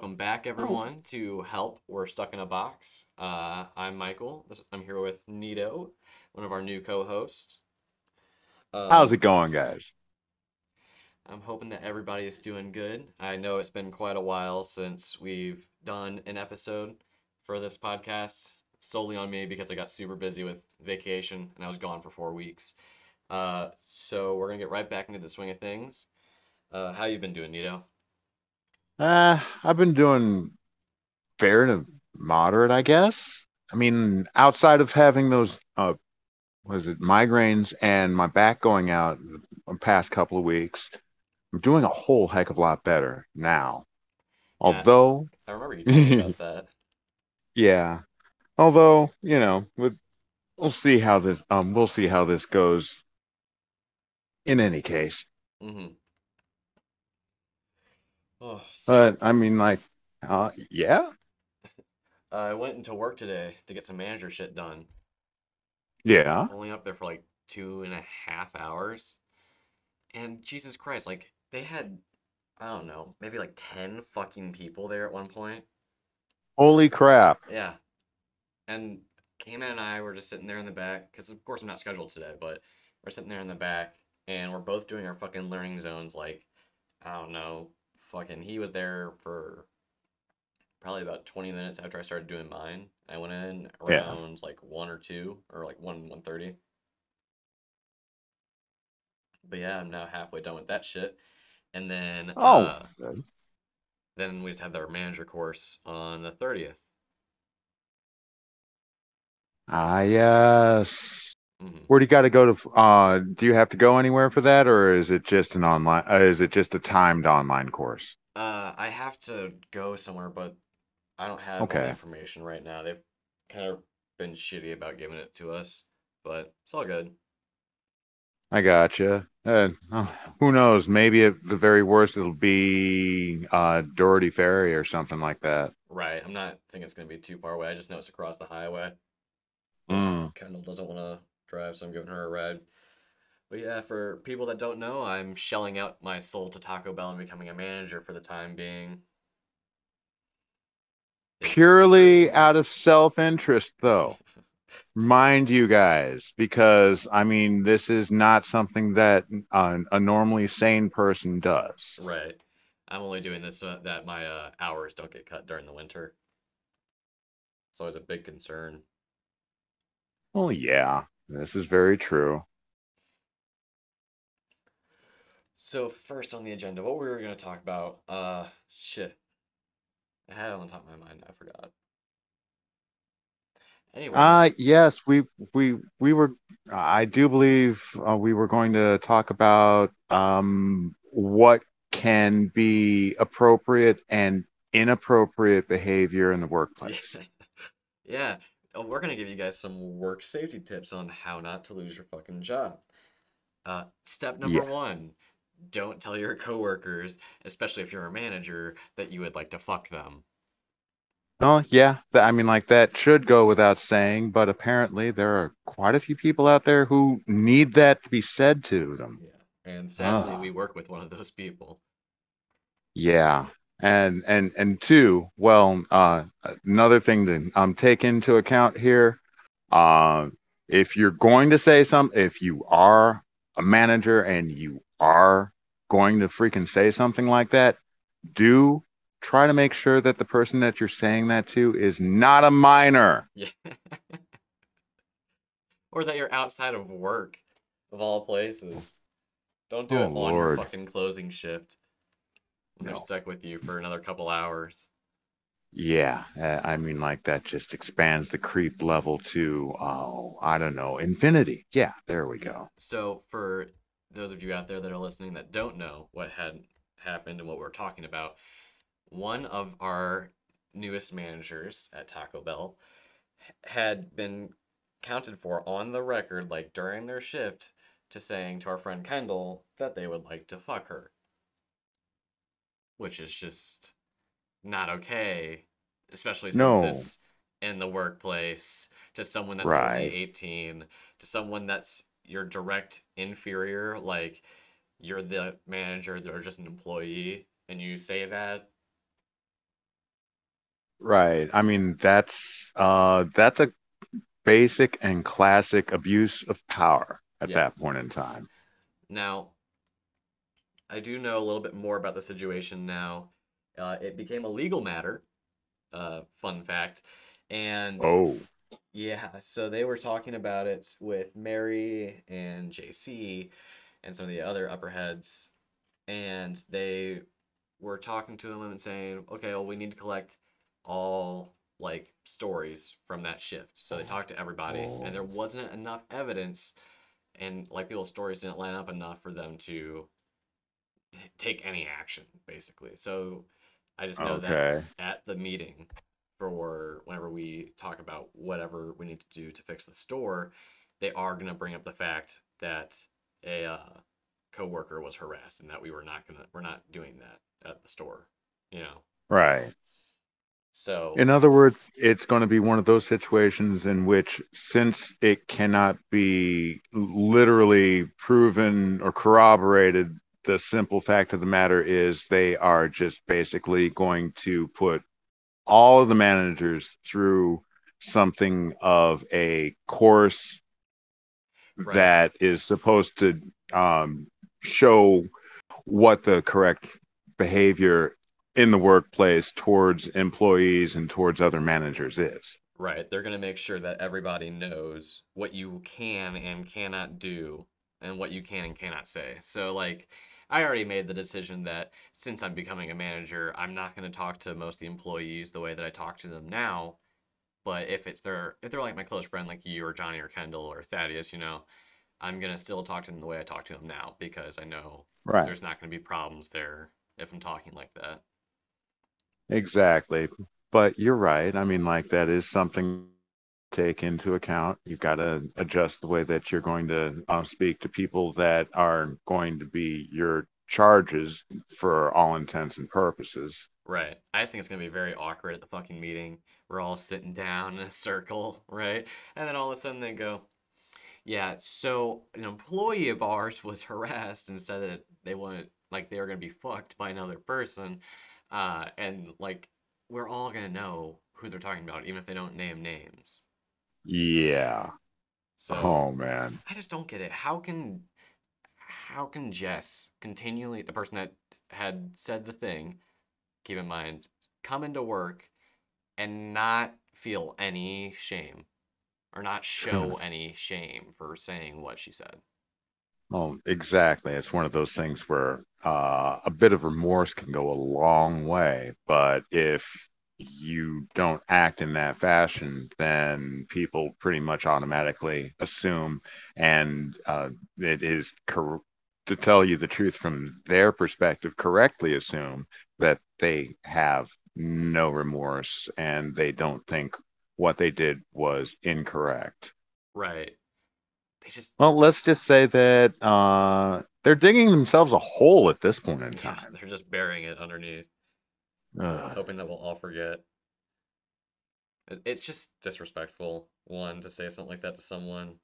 welcome back, everyone, to Help We're Stuck in a Box. Uh, I'm Michael. I'm here with Nito, one of our new co hosts. How's it going, guys? I'm hoping that everybody is doing good. I know it's been quite a while since we've done an episode for this podcast, solely on me because I got super busy with vacation and I was gone for four weeks. Uh, so we're gonna get right back into the swing of things. Uh, how you been doing, Nito? Uh, I've been doing fair to moderate, I guess. I mean, outside of having those, uh, what is it, migraines and my back going out the past couple of weeks, I'm doing a whole heck of a lot better now. Yeah. Although, I remember you talking about that. yeah, although, you know, with, we'll see how this, um, we'll see how this goes. In any case, Mm-hmm. Oh, so but I mean, like, uh, yeah, I went into work today to get some manager shit done. yeah. Only up there for like two and a half hours. And Jesus Christ, like they had, I don't know, maybe like 10 fucking people there at one point. Holy crap. Yeah. And Cayman and I were just sitting there in the back, because of course I'm not scheduled today, but we're sitting there in the back and we're both doing our fucking learning zones. Like, I don't know, fucking, he was there for probably about 20 minutes after I started doing mine. I went in Yeah. around like 1 or 2, or like 1, 130. But yeah, I'm now halfway done with that shit. And then, Oh, uh, then we just had our manager course on the 30th. Ah, yes. Mhm. Where do you got to go to? Uh, do you have to go anywhere for that, or is it just an online? Uh, is it just a timed online course? Uh, I have to go somewhere, but I don't have Okay. information right now. They've kind of been shitty about giving it to us, but it's all good. I gotcha. Uh, who knows? Maybe at the very worst, it'll be uh, Doherty Ferry or something like that. Right. I'm not thinking it's gonna be too far away. I just know it's across the highway. Mm. Kendall doesn't want to drive, so I'm giving her a ride. But yeah, for people that don't know, I'm shelling out my soul to Taco Bell and becoming a manager for the time being. It's- Purely out of self-interest, though. Mind you guys, because I mean, this is not something that uh, a normally sane person does. Right. I'm only doing this so that my uh, hours don't get cut during the winter. It's always a big concern. Well, yeah, this is very true. So first on the agenda, what we were gonna talk about? Uh, shit. I had it on top of my mind. I forgot. Anyway, Uh, yes, we we we were. I do believe uh, we were going to talk about um what can be appropriate and inappropriate behavior in the workplace. yeah, uh, we're gonna give you guys some work safety tips on how not to lose your fucking job. Uh, step number Yeah. one: don't tell your coworkers, especially if you're a manager, that you would like to fuck them. Oh, yeah, I mean, like that should go without saying, but apparently there are quite a few people out there who need that to be said to them. Yeah, and sadly, we work with one of those people. Yeah. And and and two, well, uh, another thing to um take into account here, uh, if you're going to say something, if you are a manager and you are going to freaking say something like that, do try to make sure that the person that you're saying that to is not a minor. Yeah. Or that you're outside of work, of all places. Don't do Oh, it on your fucking closing shift. They're No. stuck with you for another couple hours. Yeah, uh, I mean, like that just expands the creep level to, oh, I don't know, infinity. Yeah, there we go. So, for those of you out there that are listening that don't know what had happened and what we're talking about, one of our newest managers at Taco Bell had been counted for on the record, like during their shift, to saying to our friend Kendall that they would like to fuck her. Which is just not okay, especially since No. it's in the workplace to someone that's Right. only 18, to someone that's your direct inferior, like you're the manager, they're just an employee, and you say that, Right. I mean, that's uh that's a basic and classic abuse of power at Yeah. that point in time. Now, I do know a little bit more about the situation now. Uh, it became a legal matter, uh, fun fact. And Oh, yeah, so they were talking about it with Mary and JC and some of the other upper heads, and they were talking to him and saying, okay, well, we need to collect all like stories from that shift. So they talked to everybody, and there Oh. wasn't enough evidence, and like people's stories didn't line up enough for them to take any action, basically. So I just know that at the meeting for whenever we talk about whatever we need to do to fix the store, they are going to bring up the fact that a uh, coworker was harassed and that we were not going to we're not doing that at the store, you know. Right. So In other words, it's going to be one of those situations in which, since it cannot be literally proven or corroborated, the simple fact of the matter is they are just basically going to put all of the managers through something of a course Right. that is supposed to um, show what the correct behavior in the workplace towards employees and towards other managers is. Right. They're going to make sure that everybody knows what you can and cannot do and what you can and cannot say. So, like, I already made the decision that since I'm becoming a manager, I'm not going to talk to most of the employees the way that I talk to them now. But if it's their, if they're like my close friend, like you or Johnny or Kendall or Thaddeus, you know, I'm going to still talk to them the way I talk to them now because I know Right. there's not going to be problems there if I'm talking like that. Exactly. But you're right. I mean, like, that is something take into account. You've got to adjust the way that you're going to uh, speak to people that are going to be your charges for all intents and purposes. Right. I just think it's gonna be very awkward at the fucking meeting. We're all sitting down in a circle, right? And then all of a sudden they go, Yeah, so an employee of ours was harassed and said that they wanted like they were gonna be fucked by another person. Uh, and like we're all gonna know who they're talking about, even if they don't name names. Yeah. So Oh, man. I just don't get it. How can how can Jess continually the person that had said the thing, keep in mind, come into work and not feel any shame or not show any shame for saying what she said. Oh, exactly. It's one of those things where uh, a bit of remorse can go a long way, but if you don't act in that fashion, then people pretty much automatically assume, and uh, it is cor- to tell you the truth from their perspective, correctly assume that they have no remorse and they don't think what they did was incorrect. Right. They just Well, let's just say that uh, they're digging themselves a hole at this point in yeah, time. they're just burying it underneath, Ugh. hoping that we'll all forget. It's just disrespectful, one, to say something like that to someone,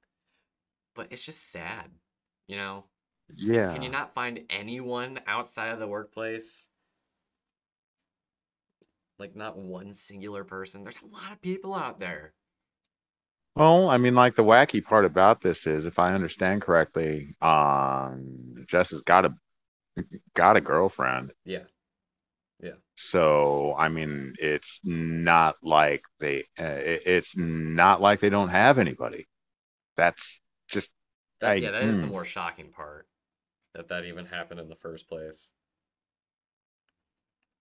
but it's just sad, you know? yeah. Can you not find anyone outside of the workplace? Like not one singular person. There's a lot of people out there. Well, I mean, like the wacky part about this is, if I understand correctly, um, Jess has got a got a girlfriend. Yeah. Yeah. So, I mean, it's not like they uh, it, it's not like they don't have anybody. That's just That I- yeah, that is the hmm. more shocking part that that even happened in the first place.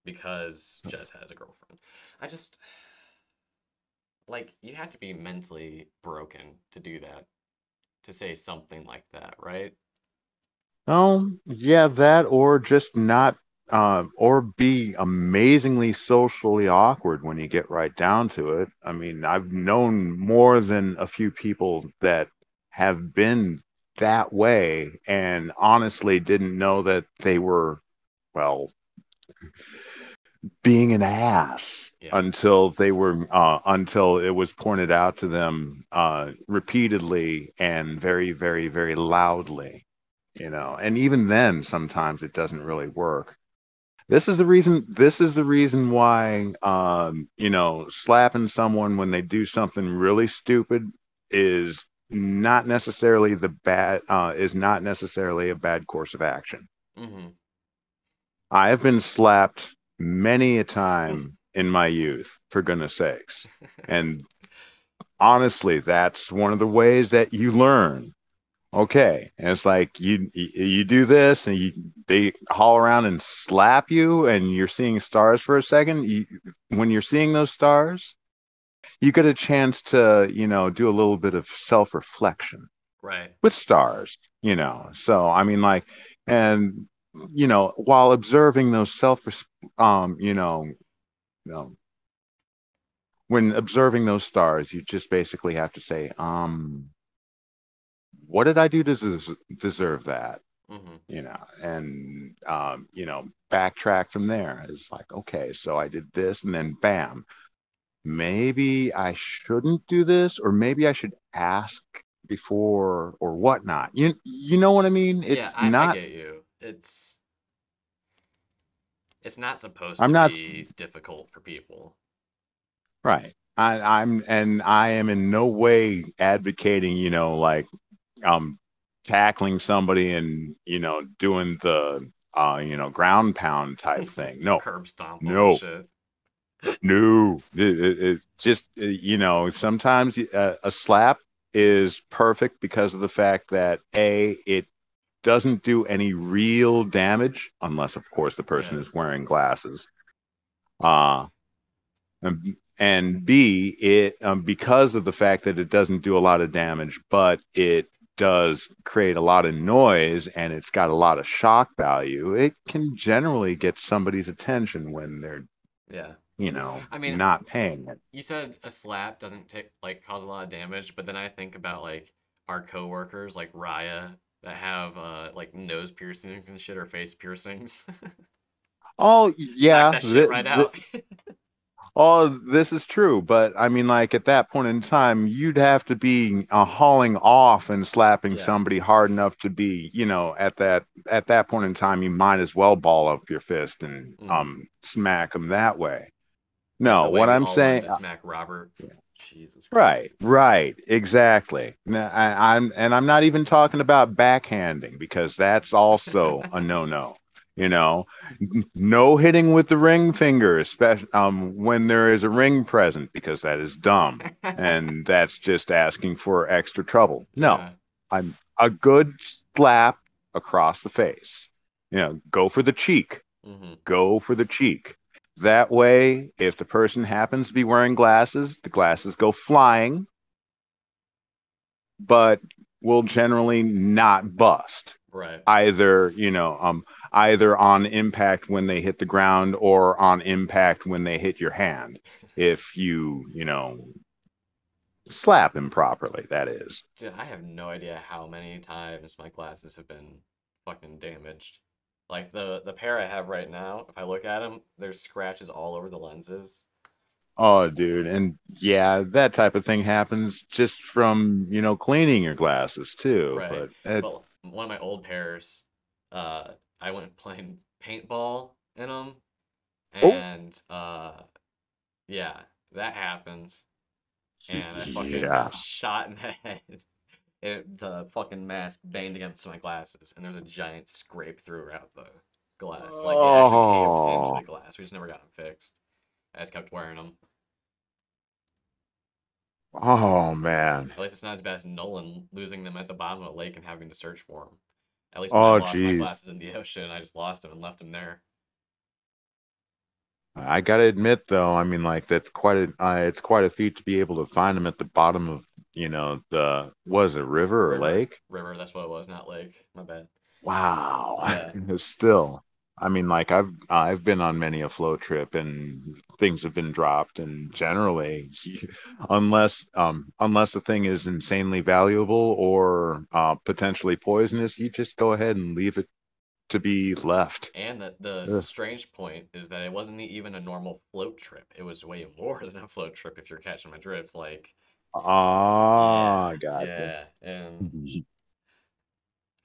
Because Jess has a girlfriend. I just like you have to be mentally broken to do that. To say something like that, right? Oh, yeah, that or just not, uh, or be amazingly socially awkward when you get right down to it. I mean, I've known more than a few people that have been that way and honestly didn't know that they were, well, being an ass Yeah. until they were, uh, until it was pointed out to them, uh, repeatedly and very, very, very loudly you know and even then sometimes it doesn't really work this is the reason this is the reason why um you know slapping someone when they do something really stupid is not necessarily the bad uh is not necessarily a bad course of action. Hmm i have been slapped many a time in my youth for goodness sakes. And honestly that's one of the ways that you learn okay. And it's like you you do this and you they haul around and slap you and you're seeing stars for a second. You, when you're seeing those stars you get a chance to you know do a little bit of self-reflection Right. with stars you know? So i mean like and you know while observing those self um you know you know when observing those stars you just basically have to say um what did i do to des- deserve that? Hmm you know and um you know backtrack from there. It's like okay so i did this and then bam. Maybe i shouldn't do this or maybe i should ask before or whatnot. You you know what i mean? Yeah, it's I, I not get you. It's it's not supposed i'm to not be difficult for people. right. I, i'm and i am in no way advocating you know like um tackling somebody and you know doing the uh you know ground pound type thing no Curb stomp No. no. it, it, it just uh, you know sometimes uh, a slap is perfect because of the fact that a it doesn't do any real damage unless of course the person Yeah. is wearing glasses. Uh and, and b it um, because of the fact that it doesn't do a lot of damage, but it does create a lot of noise and it's got a lot of shock value. It can generally get somebody's attention when they're Yeah. you know, I mean- not paying it. You said a slap doesn't take like cause a lot of damage, but then I think about like our coworkers like Raya that have uh like nose piercings and shit or face piercings. Oh yeah, that shit right thi- out. oh, this is true, but I mean, like at that point in time, you'd have to be uh, hauling off and slapping Yeah. somebody hard enough to be, you know, at that at that point in time, you might as well ball up your fist and Mhm. um smack them that way. No, way what I'm saying, to smack Robert. Jesus Christ. Right, right, exactly. N- I, am and I'm not even talking about backhanding because that's also a no-no. You know, no hitting with the ring finger, especially um, when there is a ring present, because that is dumb and that's just asking for extra trouble. No, Yeah. I'm a good slap across the face. You know, go for the cheek hmm go for the cheek. That way, if the person happens to be wearing glasses, the glasses go flying, but will generally not bust. Right. Either, you know, um, either on impact when they hit the ground or on impact when they hit your hand. If you, you know, slap him properly, that is. Dude, I have no idea how many times my glasses have been fucking damaged. Like the the pair I have right now, if I look at them, there's scratches all over the lenses. Oh, dude. And yeah, that type of thing happens just from, you know, cleaning your glasses too. Right. But it, But one of my old pairs, uh, I went playing paintball in them, Oh. and uh, yeah, that happens. And I fucking Yeah. shot in the head. It, the fucking mask banged against my glasses, and there's a giant scrape throughout the glass. Like it actually caved into Oh. the glass. We just never got them fixed. I just kept wearing them. Oh man. At least it's not as bad as Nolan losing them at the bottom of a lake and having to search for them. At least Oh, I lost my glasses in the ocean, I just lost them and left them there. I gotta admit though, I mean like that's quite a uh, it's quite a feat to be able to find them at the bottom of, you know, the was it river or River. lake? River, that's what it was, not lake. My bad. Wow. Yeah. Still. I mean like I've I've been on many a float trip and things have been dropped and generally unless um unless the thing is insanely valuable or uh potentially poisonous, you just go ahead and leave it to be left. And the, the Ugh. strange point is that it wasn't even a normal float trip. It was way more than a float trip if you're catching my drifts. Like, Ah, yeah, gotcha. yeah. And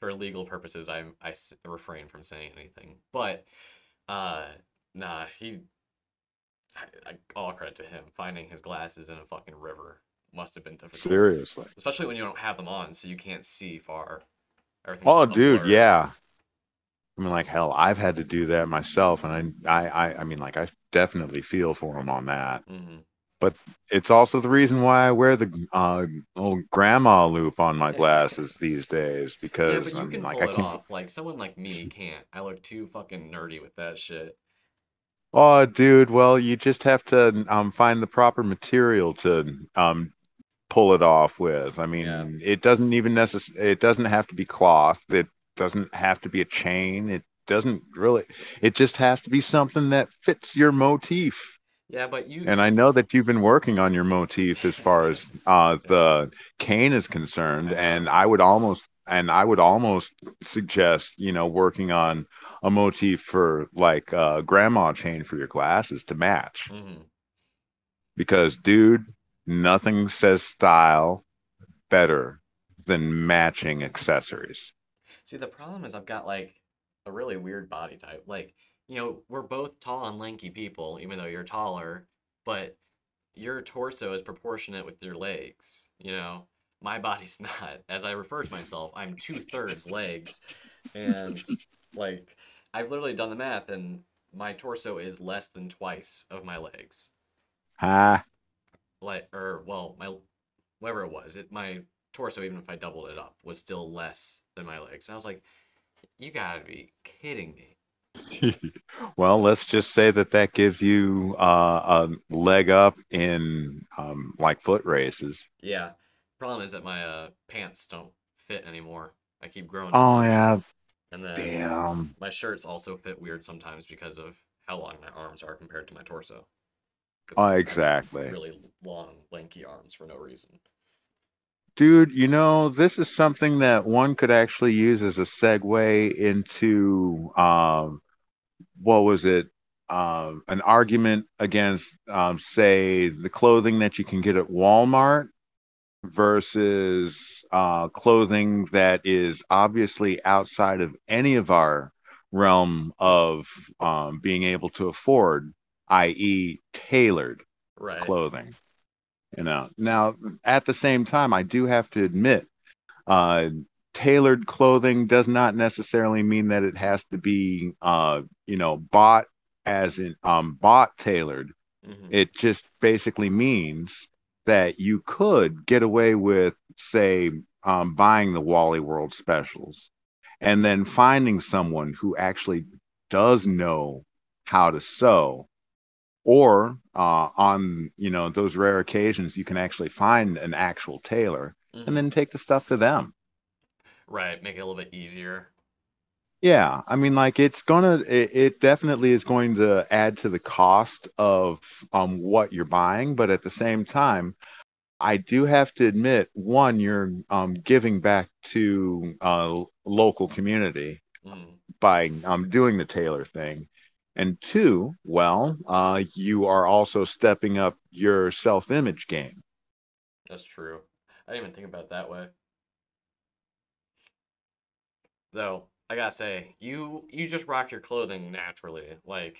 for legal purposes, I I refrain from saying anything. But Uh, nah, he. I, I, all credit to him. Finding his glasses in a fucking river must have been difficult. Seriously. Especially when you don't have them on, so you can't see far. Everything's Oh, dude, yeah. I mean, like hell, I've had to do that myself, and I, I, I, I mean, like I definitely feel for him on that. Hmm It's also the reason why I wear the uh, old grandma loop on my glasses these days Yeah, because but you I mean, can like I can. off. Like someone like me can't. I look too fucking nerdy with that shit. Oh, dude, well, you just have to um find the proper material to um pull it off with. I mean, Yeah. it doesn't even necess it doesn't have to be cloth. It doesn't have to be a chain. It doesn't really. It just has to be something that fits your motif. Yeah, but you. And I know that you've been working on your motif as far as uh the cane is concerned, I and I would almost and I would almost suggest, you know, working on a motif for like a grandma chain for your glasses to match Mhm. because dude nothing says style better than matching accessories See, the problem is I've got like a really weird body type. Like, you know, we're both tall and lanky people, even though you're taller, but your torso is proportionate with your legs. You know, my body's not. As I refer to myself, I'm two thirds legs, and like I've literally done the math, and my torso is less than twice of my legs. ah Like, or well, my whatever it was, it my torso, even if I doubled it up, was still less than my legs. And I was like, you gotta be kidding me. well let's just say that that gives you uh, a leg up in um, like foot races Yeah. Problem is that my uh, pants don't fit anymore. I keep growing. oh yeah And then damn my shirts also fit weird sometimes because of how long my arms are compared to my torso. oh I exactly Really long, lanky arms for no reason. Dude, you know, this is something that one could actually use as a segue into um what was it? Um an argument against um say the clothing that you can get at Walmart versus uh clothing that is obviously outside of any of our realm of um being able to afford, i.e. tailored Right. clothing. You know, now at the same time, I do have to admit, uh, tailored clothing does not necessarily mean that it has to be, uh, you know, bought as in um, bought tailored. hmm It just basically means that you could get away with, say, um, buying the Wally World specials and then finding someone who actually does know how to sew or uh, on you know those rare occasions you can actually find an actual tailor hmm and then take the stuff to them Right. Make it a little bit easier. yeah i mean like it's gonna it, it definitely is going to add to the cost of um what you're buying but at the same time i do have to admit one you're um giving back to uh local community hmm by um doing the tailor thing and two well uh you are also stepping up your self-image game That's true. I didn't even think about it that way. Though, I gotta say, you you just rock your clothing naturally. Like,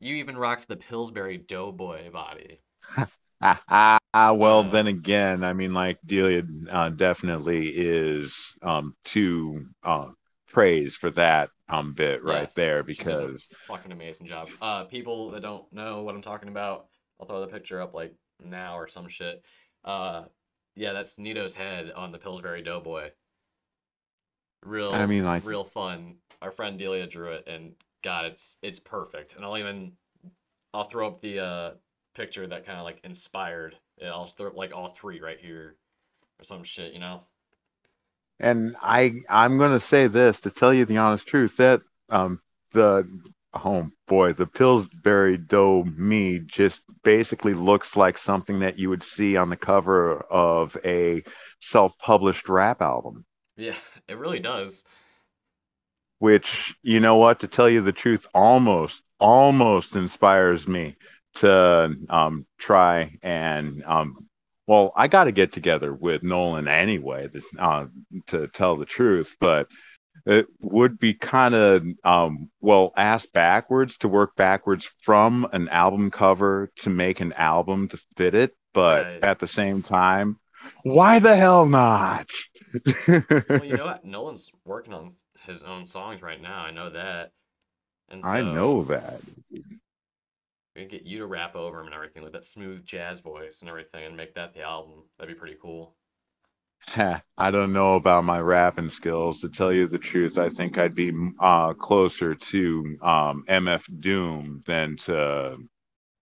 you even rocked the Pillsbury Doughboy body. Well, Uh, then again, I mean, like Delia uh, definitely is um to uh, praise for that um bit right Yes, there she did a because fucking amazing job. Uh, people that don't know what I'm talking about, I'll throw the picture up like now or some shit. Uh, yeah, that's Nito's head on the Pillsbury Doughboy. Real, I mean, like real fun. Our friend Delia drew it, and God, it's it's perfect. And I'll even I'll throw up the uh picture that kind of like inspired. it. I'll throw up like all three right here or some shit, you know. and I I'm gonna say this to tell you the honest truth that um the oh boy the Pillsbury Dough me just basically looks like something that you would see on the cover of a self-published rap album. Yeah, it really does. which you know what to tell you the truth almost almost inspires me to um try and um well i got to get together with nolan anyway this, uh, to tell the truth but it would be kind of um well ass backwards to work backwards from an album cover to make an album to fit it but Right. at the same time why the hell not Well, you know what? Nolan's working on his own songs right now. I know that. And i know that we can get you to rap over him and everything with that smooth jazz voice and everything and make that the album. That'd be pretty cool. I don't know about my rapping skills to tell you the truth i think i'd be uh closer to um mf doom than to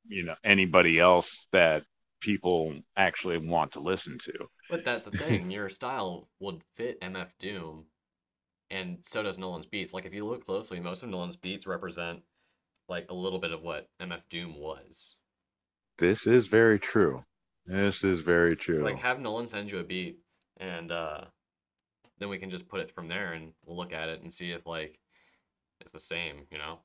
you know anybody else that people actually want to listen to But that's the thing, your style would fit MF Doom, and so does Nolan's beats. Like if you look closely, most of Nolan's beats represent like a little bit of what MF Doom was. This is very true. This is very true. Like have Nolan send you a beat and uh then we can just put it from there and we'll look at it and see if like it's the same, you know?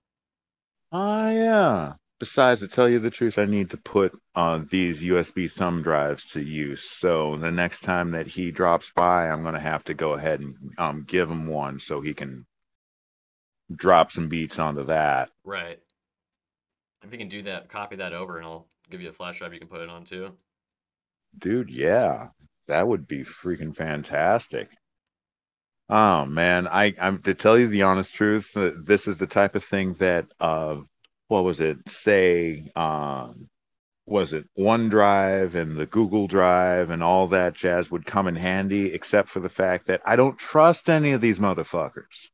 Ah, yeah. Besides, to tell you the truth, I need to put uh, these USB thumb drives to use. So the next time that he drops by, I'm gonna have to go ahead and um, give him one so he can drop some beats onto that. Right. If you can do that, copy that over and I'll give you a flash drive you can put it on too. Dude, yeah, that would be freaking fantastic. Oh man, I I'm to tell you the honest truth, uh, this is the type of thing that uh what was it? Say um was it OneDrive and the Google Drive and all that jazz would come in handy, except for the fact that I don't trust any of these motherfuckers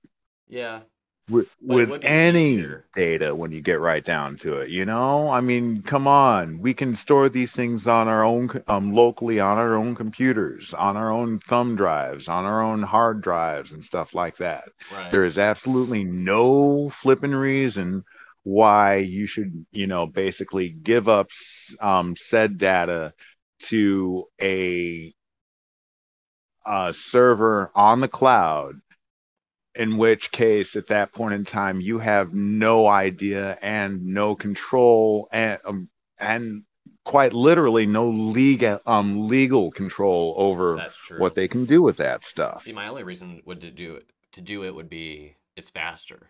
Yeah. with, with any easier. data when you get right down to it. You know, I mean, come on, we can store these things on our own, um, locally on our own computers, on our own thumb drives, on our own hard drives, and stuff like that. Right. There is absolutely no flipping reason why you should, you know, basically give up um, said data to a, a server on the cloud in which case at that point in time you have no idea and no control and um, and quite literally no legal um legal control over what they can do with that stuff. See, my only reason would to do it to do it would be it's faster.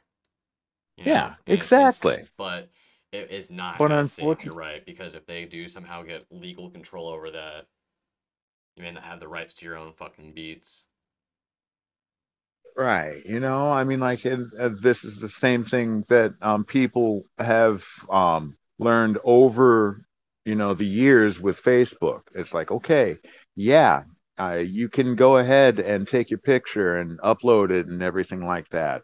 You Yeah, know, it's exactly. but it is not But safe. You're right because if they do somehow get legal control over that, you may not have the rights to your own fucking beats. Right. You know, I mean, like, uh, this is the same thing that um, people have um, learned over, you know, the years with Facebook. It's like, okay, yeah, uh, you can go ahead and take your picture and upload it and everything like that.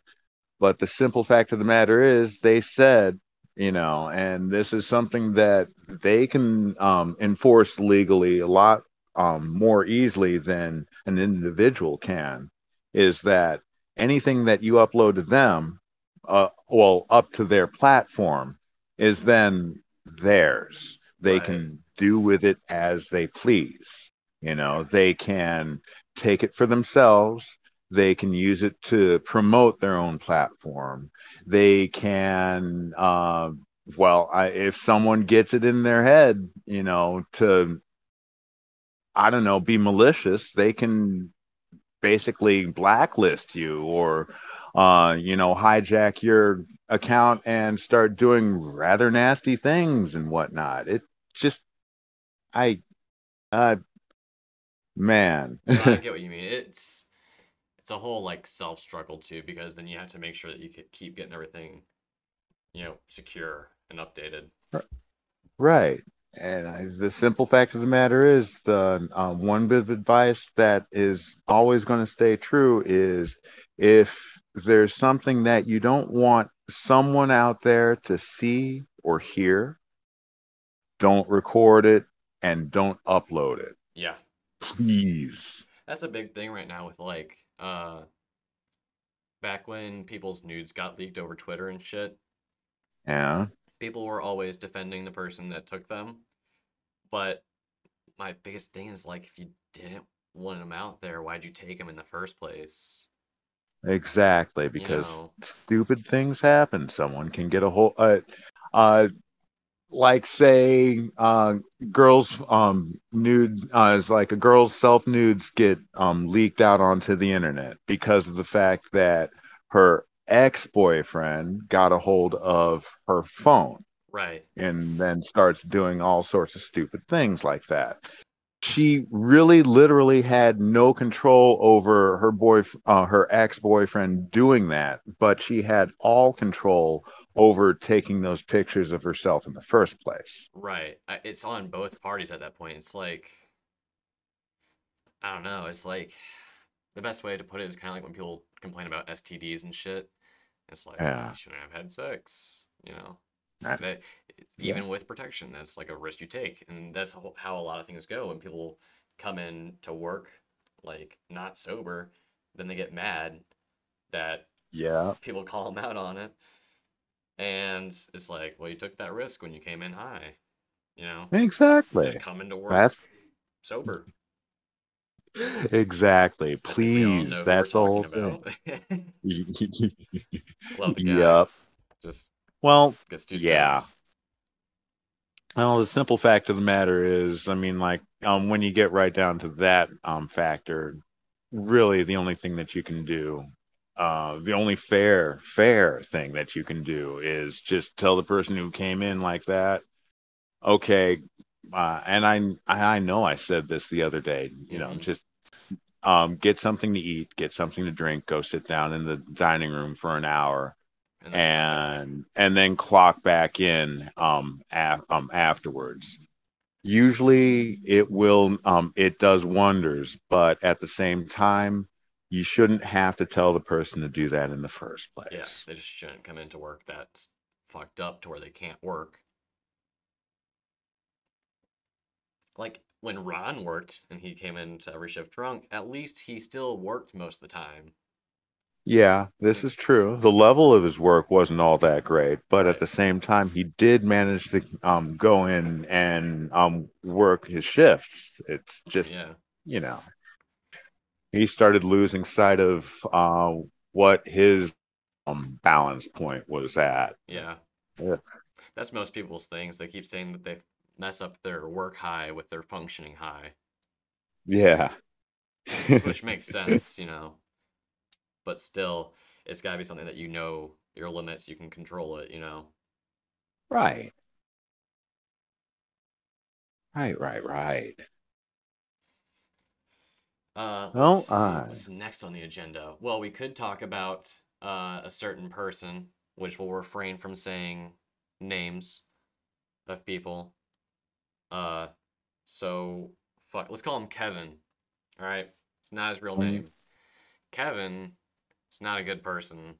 But the simple fact of the matter is, they said, you know, and this is something that they can um, enforce legally a lot um, more easily than an individual can, is that anything that you upload to them, uh, well, up to their platform, is then theirs. They Right. can do with it as they please. You know, they can take it for themselves. They can use it to promote their own platform. They can, uh, well, I, if someone gets it in their head, you know, to, I don't know, be malicious, they can basically blacklist you or, uh, you know, hijack your account and start doing rather nasty things and whatnot. It just, I, uh, man. I get what you mean. It's it's a whole like self struggle too because then you have to make sure that you keep getting everything, you know, secure and updated. Right. And I, the simple fact of the matter is, the um, one bit of advice that is always going to stay true is if there's something that you don't want someone out there to see or hear, don't record it and don't upload it. Yeah. Please. That's a big thing right now with like uh back when people's nudes got leaked over Twitter and shit, Yeah. people were always defending the person that took them. But my biggest thing is like if you didn't want them out there, why'd you take them in the first place? Exactly, because know. stupid things happen. Someone can get a whole uh, uh like say uh girls um nude uh is like a girl's self nudes get um leaked out onto the internet because of the fact that her ex-boyfriend got a hold of her phone Right. and then starts doing all sorts of stupid things like that. She really literally had no control over her boy uh, her ex-boyfriend doing that, but she had all control over taking those pictures of herself in the first place. Right. It's on both parties at that point. It's like I don't know. It's like the best way to put it is kind of like when people complain about STDs and shit. It's like Yeah. you shouldn't have had sex, you know. That- That Yeah. even with protection, that's like a risk you take, and that's how a lot of things go. When people come in to work like not sober, then they get mad that Yeah, people call them out on it, and it's like, well, you took that risk when you came in high, you know. exactly. Just come into work That's sober. exactly. I think all Please, that's the whole thing. Love the guy. Yep. Just Well, Yeah. Well, the simple fact of the matter is, I mean, like, um, when you get right down to that um factor, really the only thing that you can do, uh, the only fair, fair thing that you can do is just tell the person who came in like that, okay, uh, and I, I know I said this the other day, you know, Mhm. just um, get something to eat, get something to drink, go sit down in the dining room for an hour, And and and then clock back in um, af- um afterwards. Usually it will um it does wonders, but at the same time, you shouldn't have to tell the person to do that in the first yeah, place. they just shouldn't come into work that's fucked up to where they can't work. Like when Ron worked and he came into every shift drunk, at least he still worked most of the time. Yeah, this is true. The level of his work wasn't all that great, but at the same time, he did manage to um go in and um work his shifts. It's just Yeah. you know, he started losing sight of uh, what his um, balance point was at. Yeah. Yeah. That's most people's things. They keep saying that they mess up their work high with their functioning high, Yeah. which makes sense, you know. But still, it's got to be something that you know your limits, you can control it, you know. right. Right, right, right. Uh, see, uh, what's next on the agenda? Well, we could talk about uh, a certain person, which will refrain from saying names of people. Uh, so fuck, let's call him Kevin. All right, it's not his real Mm. name. Kevin is not a good person.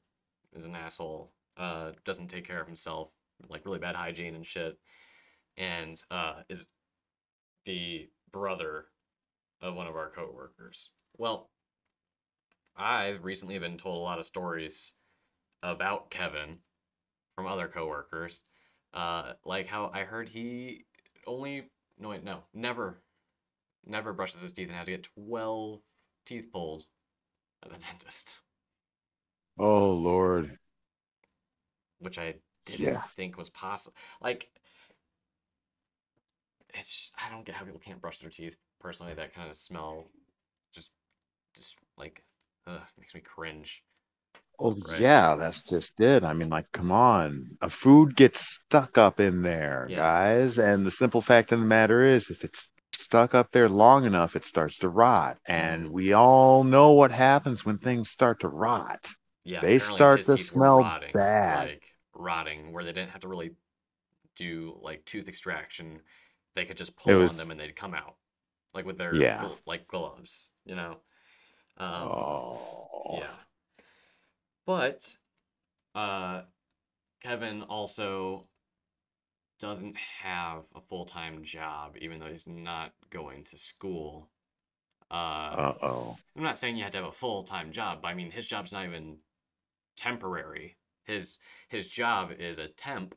Is an asshole. Uh, doesn't take care of himself. Like really bad hygiene and shit. And uh, is the brother of one of our coworkers. Well, I've recently been told a lot of stories about Kevin from other coworkers. Uh, like how I heard he only no wait no never never brushes his teeth and has to get twelve teeth pulled at the dentist, Oh Lord. which I didn't Yeah. think was possible. Like it's I don't get how people can't brush their teeth. Personally, that kind of smell just just like ugh, makes me cringe. Oh Right. yeah, that's just it. I mean, like, come on. A food gets stuck up in there, Yeah. guys. And the simple fact of the matter is, if it's stuck up there long enough, it starts to rot. And Mhm. we all know what happens when things start to rot. Yeah, They start to smell rotting, bad. like rotting, where they didn't have to really do like tooth extraction. They could just pull was- on them and they'd come out, like with their Yeah. gl- like gloves, you know. Um, oh. yeah, but uh, Kevin also doesn't have a full time job, even though he's not going to school. Uh, Uh-oh. I'm not saying you have to have a full time job, but I mean his job's not even temporary. His his job is a temp,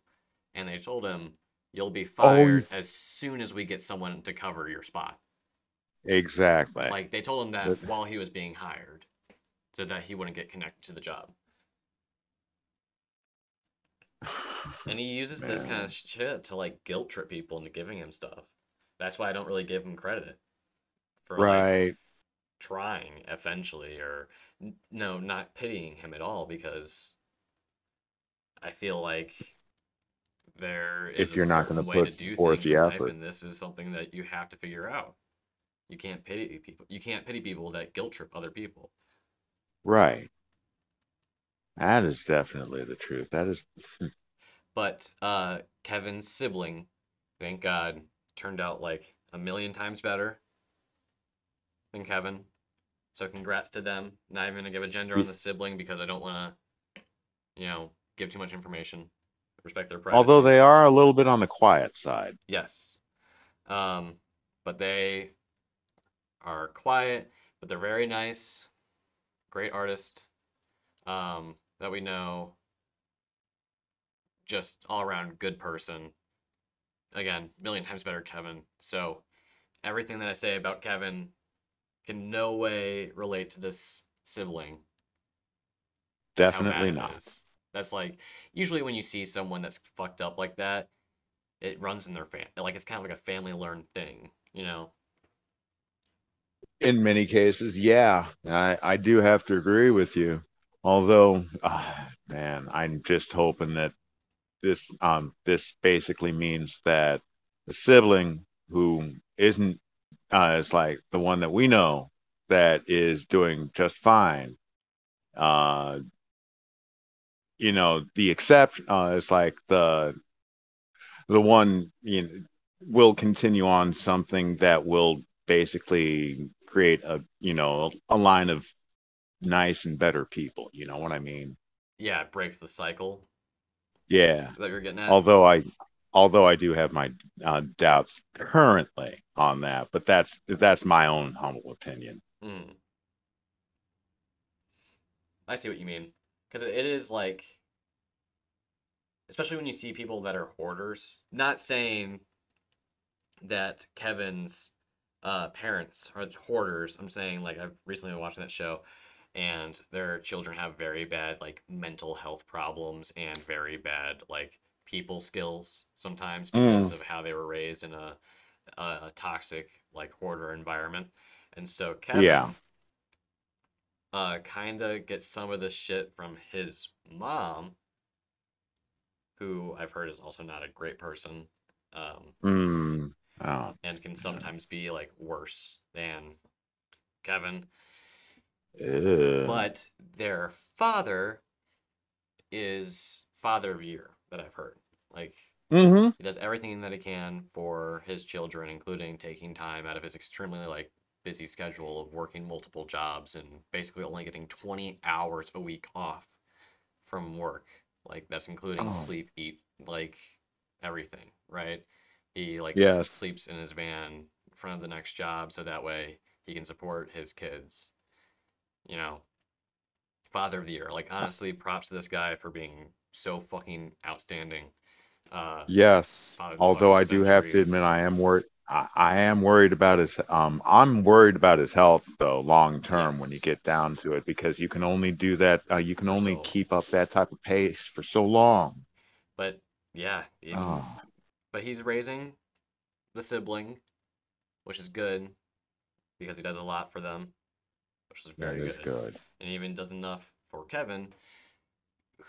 and they told him you'll be oh, fired as soon as we get someone to cover your spot. Exactly. Like they told him that But- while he was being hired, so that he wouldn't get connected to the job. And he uses this kind of shit to like guilt trip people into giving him stuff. That's why I don't really give him credit for like Right. trying eventually or no, not pitying him at all because I feel like there is If you're not gonna put forth the effort. and this is something that you have to figure out. You can't pity people. You can't pity people that guilt trip other people. Right. That is definitely the truth. That is But uh, Kevin's sibling, thank God, turned out like a million times better than Kevin. So congrats to them. Not even gonna give a gender on the sibling because I don't want to, you know, give too much information. Respect their privacy. although they are a little bit on the quiet side. Yes. Um, but they are quiet, but they're very nice. Great artist. Um, that we know. Just all around good person. Again, million times better Kevin. So everything that I say about Kevin can no way relate to this sibling. That's how bad Definitely it not. That's like usually when you see someone that's fucked up like that, it runs in their fam. Like it's kind of like a family learned thing, you know? In many cases, yeah, I, I do have to agree with you. Although, ah, man, I'm just hoping that this um this basically means that the sibling who isn't uh is like the one that we know that is doing just fine. Uh, you know, the exception uh, is like the the one you know will continue on something that will basically create a you know a line of nice and better people you know what i mean Yeah, it breaks the cycle. yeah Is that you're getting at? although i although i do have my uh, doubts currently on that but that's that's my own humble opinion Mm. I see what you mean. Because it is like, especially when you see people that are hoarders. Not saying that Kevin's uh, parents are hoarders. I'm saying like I've recently been watching that show, and their children have very bad like mental health problems and very bad like people skills sometimes because of how they were raised in a a, a toxic like hoarder environment. And so Kevin Yeah. Uh kind of gets some of the shit from his mom, who I've heard is also not a great person. Um, mm. oh, and can sometimes be like worse than Kevin. ew. But their father is father of year that I've heard. Like mm-hmm. he does everything that he can for his children, including taking time out of his extremely like busy schedule of working multiple jobs and basically only getting 20 hours a week off from work. Like that's including Oh. sleep, eat, like everything, right? He like Yes. sleeps in his van in front of the next job so that way he can support his kids. You know, father of the year. Like honestly, props to this guy for being so fucking outstanding. Uh, Yes. Father of the Although I do have to admit, I am worried. I, I am worried about his. Um, I'm worried about his health though, long term when you get down to it, because you can only do that. Uh, you can only so- keep up that type of pace for so long. but yeah, Oh, but he's raising the sibling, which is good because he does a lot for them, which is very is good. good. and even does enough for Kevin,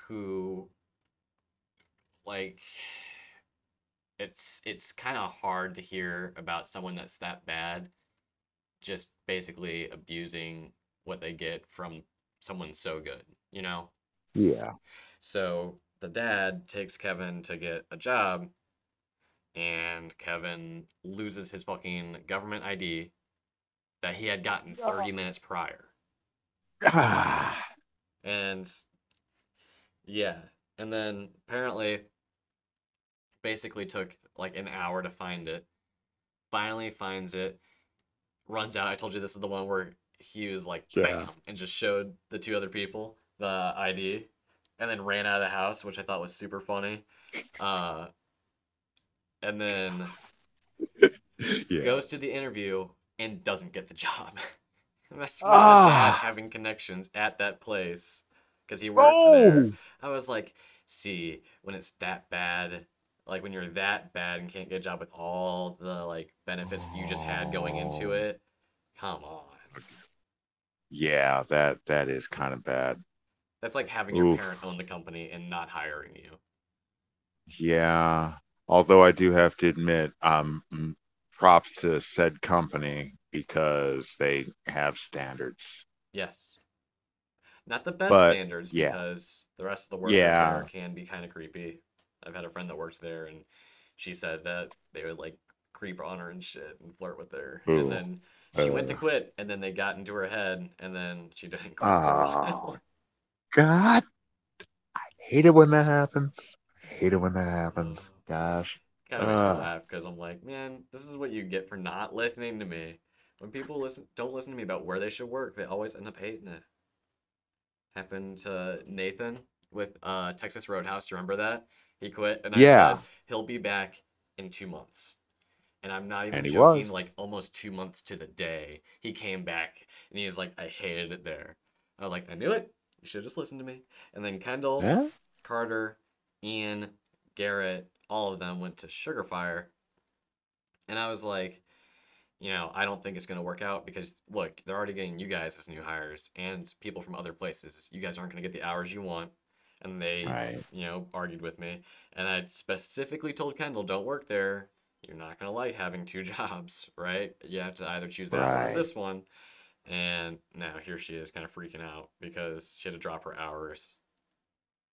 who like it's it's kind of hard to hear about someone that's that bad just basically abusing what they get from someone so good, you know? Yeah. So the dad takes Kevin to get a job, and Kevin loses his fucking government ID that he had gotten 30 minutes prior. And yeah, and then apparently basically took like an hour to find it. Finally finds it, runs out. I told you this is the one where he was like Yeah. bam and just showed the two other people the ID and then ran out of the house, which I thought was super funny. Uh and then yeah. goes to the interview and doesn't get the job. That's Ah. having connections at that place because he worked there. Oh, I was like, see when it's that bad. Like when you're that bad and can't get a job with all the like benefits you just had going into Oh. it. Come on. Yeah, that that is kind of bad. That's like having your Oof. parent own the company and not hiring you. Yeah. Although I do have to admit, um, props to said company because they have standards. Yes. Not the best But, standards yeah. because the rest of the workers Yeah. can be kind of creepy. I've had a friend that works there and she said that they would like creep on her and shit and flirt with her. Ooh. And then she went to Uh. quit and then they got into her head and then she didn't quit while. God, I hate it when that happens. I hate it when that happens. Gosh. kind of makes me laugh because I'm like, man, this is what you get for not listening to me. When people listen, don't listen to me about where they should work, they always end up hating it. Happened to Nathan with uh, Texas Roadhouse. You remember that? He quit, and I Yeah. said he'll be back in two months. And I'm not even And joking. was. Like almost two months to the day, he came back, and he was like, "I hated it there." I was like, "I knew it. You should have just listened to me." And then Kendall, Yeah? Carter, Ian, Garrett, all of them went to Sugarfire. And I was like, you know, I don't think it's going to work out because look, they're already getting you guys as new hires and people from other places. You guys aren't going to get the hours you want. And they, Right. you know, argued with me. And I specifically told Kendall, don't work there. You're not going to like having two jobs, right? You have to either choose that or this one. And now here she is kind of freaking out because she had to drop her hours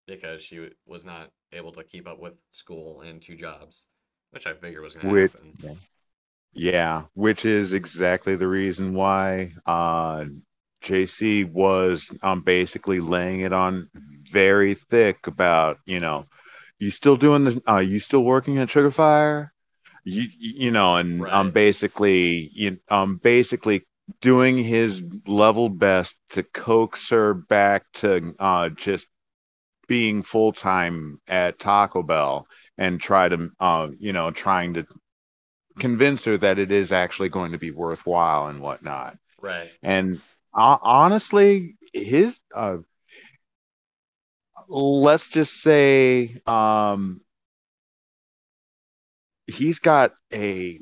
because she was not able to keep up with school and two jobs, which I figured was going to happen. Yeah, which is exactly the reason why uh, JC was um, basically laying it on very thick about, you know, you still doing the, uh, you still working at Sugarfire? You, you know, and um, Right. basically, you, um, basically doing his level best to coax her back to uh, just being full time at Taco Bell and try to, uh, you know, trying to convince her that it is actually going to be worthwhile and whatnot. Right. And uh, honestly, his uh, let's just say um, he's got a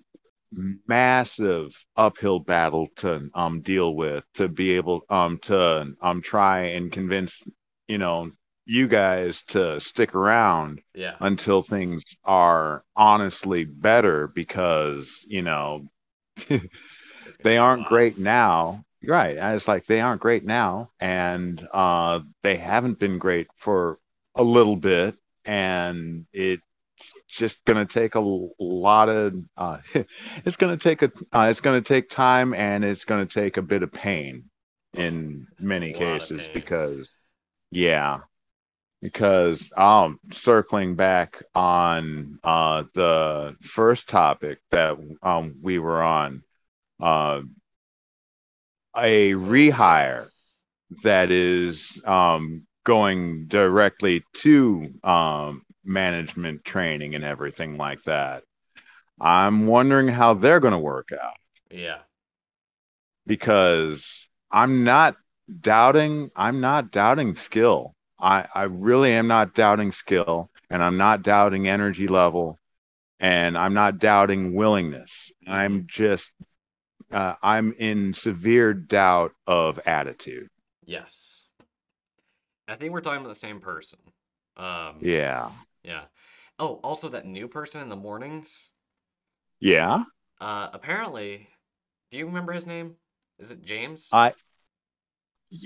massive uphill battle to um deal with to be able um to um try and convince you know you guys to stick around Yeah. until things are honestly better because you know they aren't great now right it's like they aren't great now and uh they haven't been great for a little bit and it's just going to take a lot of uh it's going to take a uh, it's going to take time and it's going to take a bit of pain in many A lot of cases because yeah because um circling back on uh the first topic that um we were on uh a rehire that is um going directly to um management training and everything like that i'm wondering how they're going to work out Yeah. because I'm not doubting I'm not doubting skill. I I really am not doubting skill and I'm not doubting energy level and I'm not doubting willingness. I'm just uh, I'm in severe doubt of attitude. Yes. I think we're talking about the same person. Um, Yeah. yeah. Oh, also that new person in the mornings. Yeah. Uh, apparently, do you remember his name? Is it James? I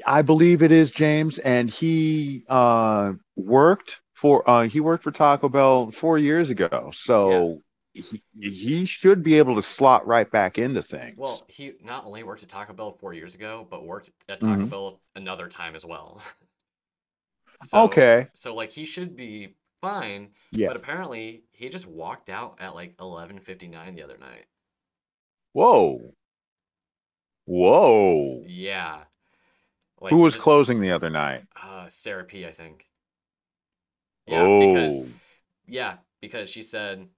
I believe it is James and he uh worked for uh he worked for Taco Bell 4 years ago. So he, he should be able to slot right back into things. Well, he not only worked at Taco Bell four years ago, but worked at Taco Mhm. Bell another time as well. So- okay. So like he should be fine, Yeah. but apparently he just walked out at like 11:59 the other night. Whoa. Whoa. Yeah. Like Who was just- closing the other night? Uh, Sarah P, I think. Yeah, oh. because yeah, because she said,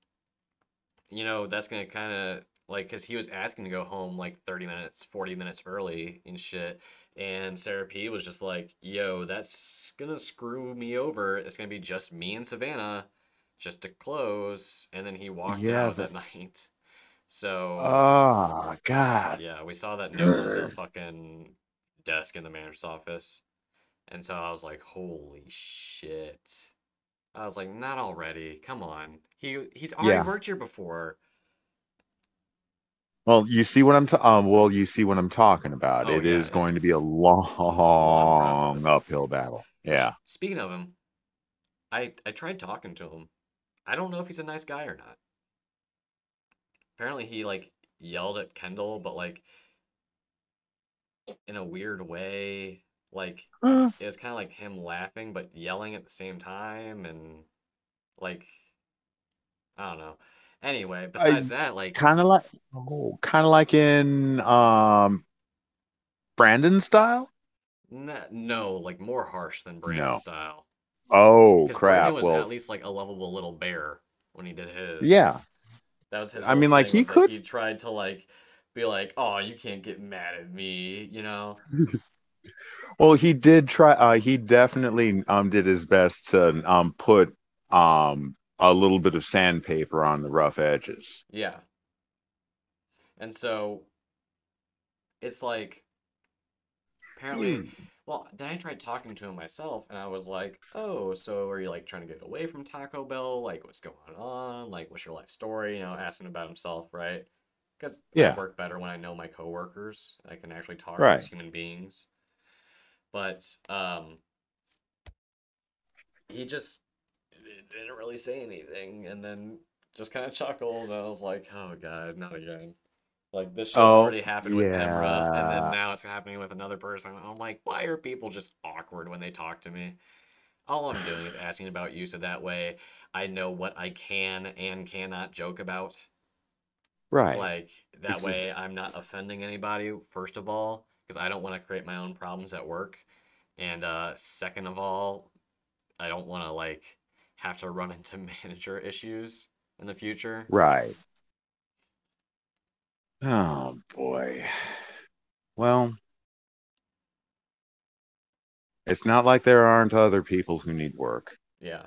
you know, that's gonna kind of like because he was asking to go home like 30 minutes 40 minutes early and shit and sarah p was just like yo that's gonna screw me over. It's gonna be just me and savannah just to close and then he walked Yeah, out but- that night. So Oh God. yeah we saw that note on the fucking desk in the manager's office and so i was like holy shit i was like not already come on he he's already Yeah. worked here before Well, you see what I'm ta- um, well, you see what I'm talking about. Oh, It yeah, is going to be a long long uphill battle. Yeah. Speaking of him, I I tried talking to him. I don't know if he's a nice guy or not. Apparently he like yelled at Kendall, but like in a weird way. Like Uh, it was kind of like him laughing but yelling at the same time and like I don't know. Anyway, besides that, like kind of like, oh, kind of like in um, Brandon style. n- no, like more harsh than Brandon No. style. Oh crap! Brandon was Well, at least like a lovable little bear when he did his. yeah. That was his. I mean, like, he could- He tried to like be like, "Oh, you can't get mad at me," you know. Well, he did try. Uh, he definitely um did his best to um put um a little bit of sandpaper on the rough edges. Yeah. And so it's like apparently Hmm. well, then I tried talking to him myself and I was like, "Oh, so are you like trying to get away from Taco Bell? Like what's going on? Like what's your life story?" You know, asking about himself, right? Cuz Yeah. I work better when I know my coworkers. I can actually talk Right. as human beings. But um he just didn't really say anything and then just kind of chuckled and I was like, "Oh god, not again." Like this shit Oh, already happened with Emra, and then now it's happening with another person. I'm like, why are people just awkward when they talk to me? All I'm doing is asking about you, so that way I know what I can and cannot joke about. Right. Like that way I'm not offending anybody, first of all, because I don't want to create my own problems at work. And uh, second of all, I don't want to like have to run into manager issues in the future. Right. Oh boy. Well, it's not like there aren't other people who need work. Yeah.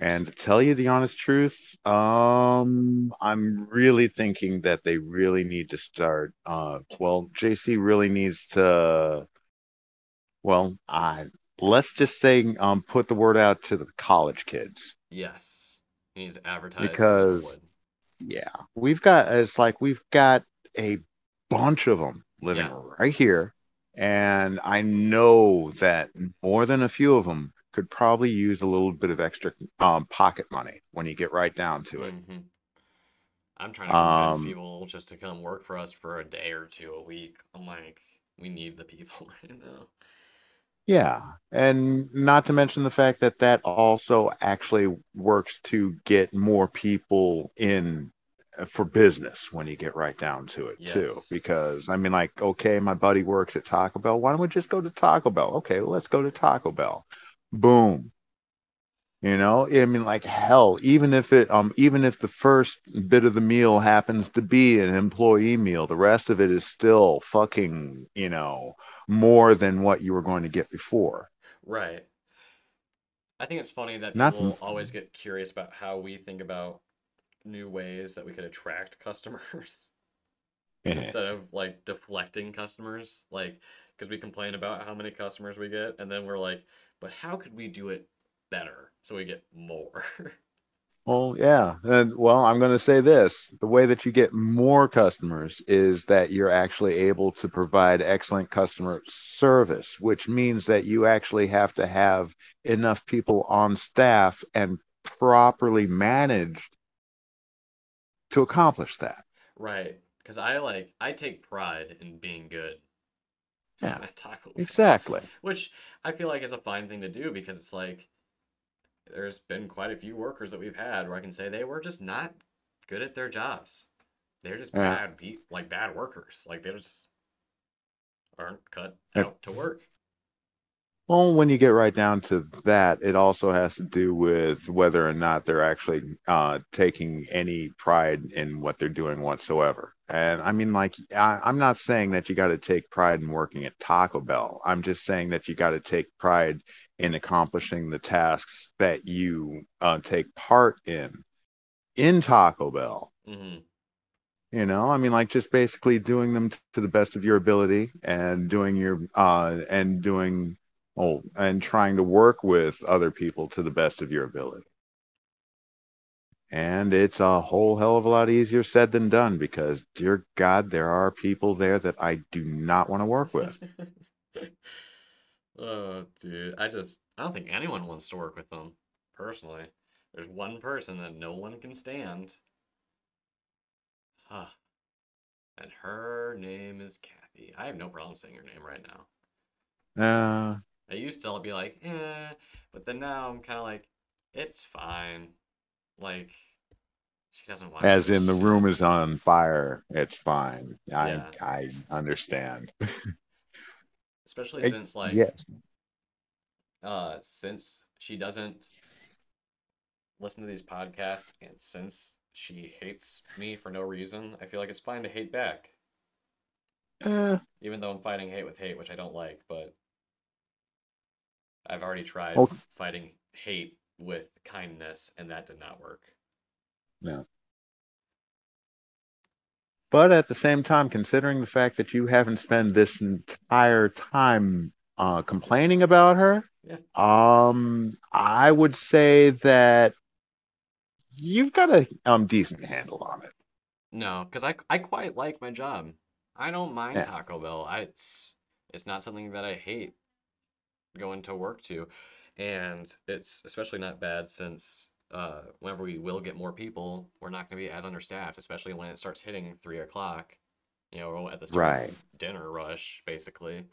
And to tell you the honest truth, um, I'm really thinking that they really need to start. Uh, well, JC really needs to. Well, I let's just say, um, put the word out to the college kids. Yes. He needs to advertise Because-. Yeah, we've got. It's like we've got a bunch of them living Yeah. right here, and I know that more than a few of them could probably use a little bit of extra um, pocket money when you get right down to it. Mhm. I'm trying to convince Um, people just to come work for us for a day or two a week. I'm like, we need the people right now. Yeah, and not to mention the fact that that also actually works to get more people in uh, for business when you get right down to it too. Because I mean, like, okay, my buddy works at Taco Bell. Why don't we just go to Taco Bell? Okay, well, let's go to Taco Bell. Boom. You know, I mean, like hell, even if it, um, even if the first bit of the meal happens to be an employee meal, the rest of it is still fucking, you know, more than what you were going to get before. Right. I think it's funny that Not people always get curious about how we think about new ways that we could attract customers instead of like deflecting customers. Like, because we complain about how many customers we get, and then we're like, but how could we do it better so we get more? Well, yeah. And well, I'm going to say this. The way that you get more customers is that you're actually able to provide excellent customer service, which means that you actually have to have enough people on staff and properly managed to accomplish that. right. Because I like, I take pride in being good. Yeah, Bell. Exactly. Which I feel like is a fine thing to do because it's like there's been quite a few workers that we've had where I can say they were just not good at their jobs. They're just Yeah. bad like bad workers. Like they just aren't cut out to work. Well, when you get right down to that, it also has to do with whether or not they're actually uh, taking any pride in what they're doing whatsoever. And I mean, like, I, I'm not saying that you got to take pride in working at Taco Bell. I'm just saying that you got to take pride in accomplishing the tasks that you uh, take part in in Taco Bell. hmm You know, I mean, like just basically doing them t- to the best of your ability and doing your uh and doing oh and trying to work with other people to the best of your ability. And it's a whole hell of a lot easier said than done because, dear God, there are people there that I do not want to work with. Oh, dude, I just I don't think anyone wants to work with them, personally. There's one person that no one can stand. Huh. And her name is Kathy. I have no problem saying her name right now. Uh, I used to be like, eh, but then now I'm kind of like, it's fine. Like, she doesn't watch as in the shit. room is on fire, it's fine. I Yeah. I understand. Especially Eh, since like yes. uh since she doesn't listen to these podcasts and since she hates me for no reason, I feel like it's fine to hate back. Uh, Even though I'm fighting hate with hate, which I don't like, but I've already tried fighting hate with kindness and that did not work. no. But at the same time, considering the fact that you haven't spent this entire time uh, complaining about her, Yeah. um, I would say that you've got a um decent handle on it. No, because I, I quite like my job. I don't mind Yeah. Taco Bell. I it's it's not something that I hate going to work to, and it's especially not bad since uh whenever we will get more people, we're not going to be as understaffed, especially when it starts hitting three o'clock. You know, at the start Right. of dinner rush, basically.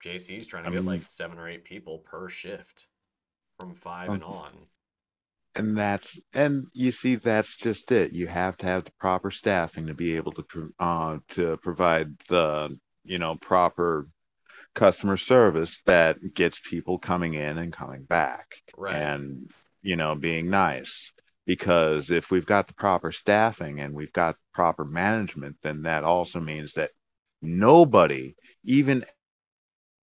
JC's trying to get mean- like seven or eight people per shift from five Um, and on. And that's and you see that's just it. You have to have the proper staffing to be able to uh to provide the you know proper customer service that gets people coming in and coming back Right. and you know being nice. Because if we've got the proper staffing and we've got proper management, then that also means that nobody, even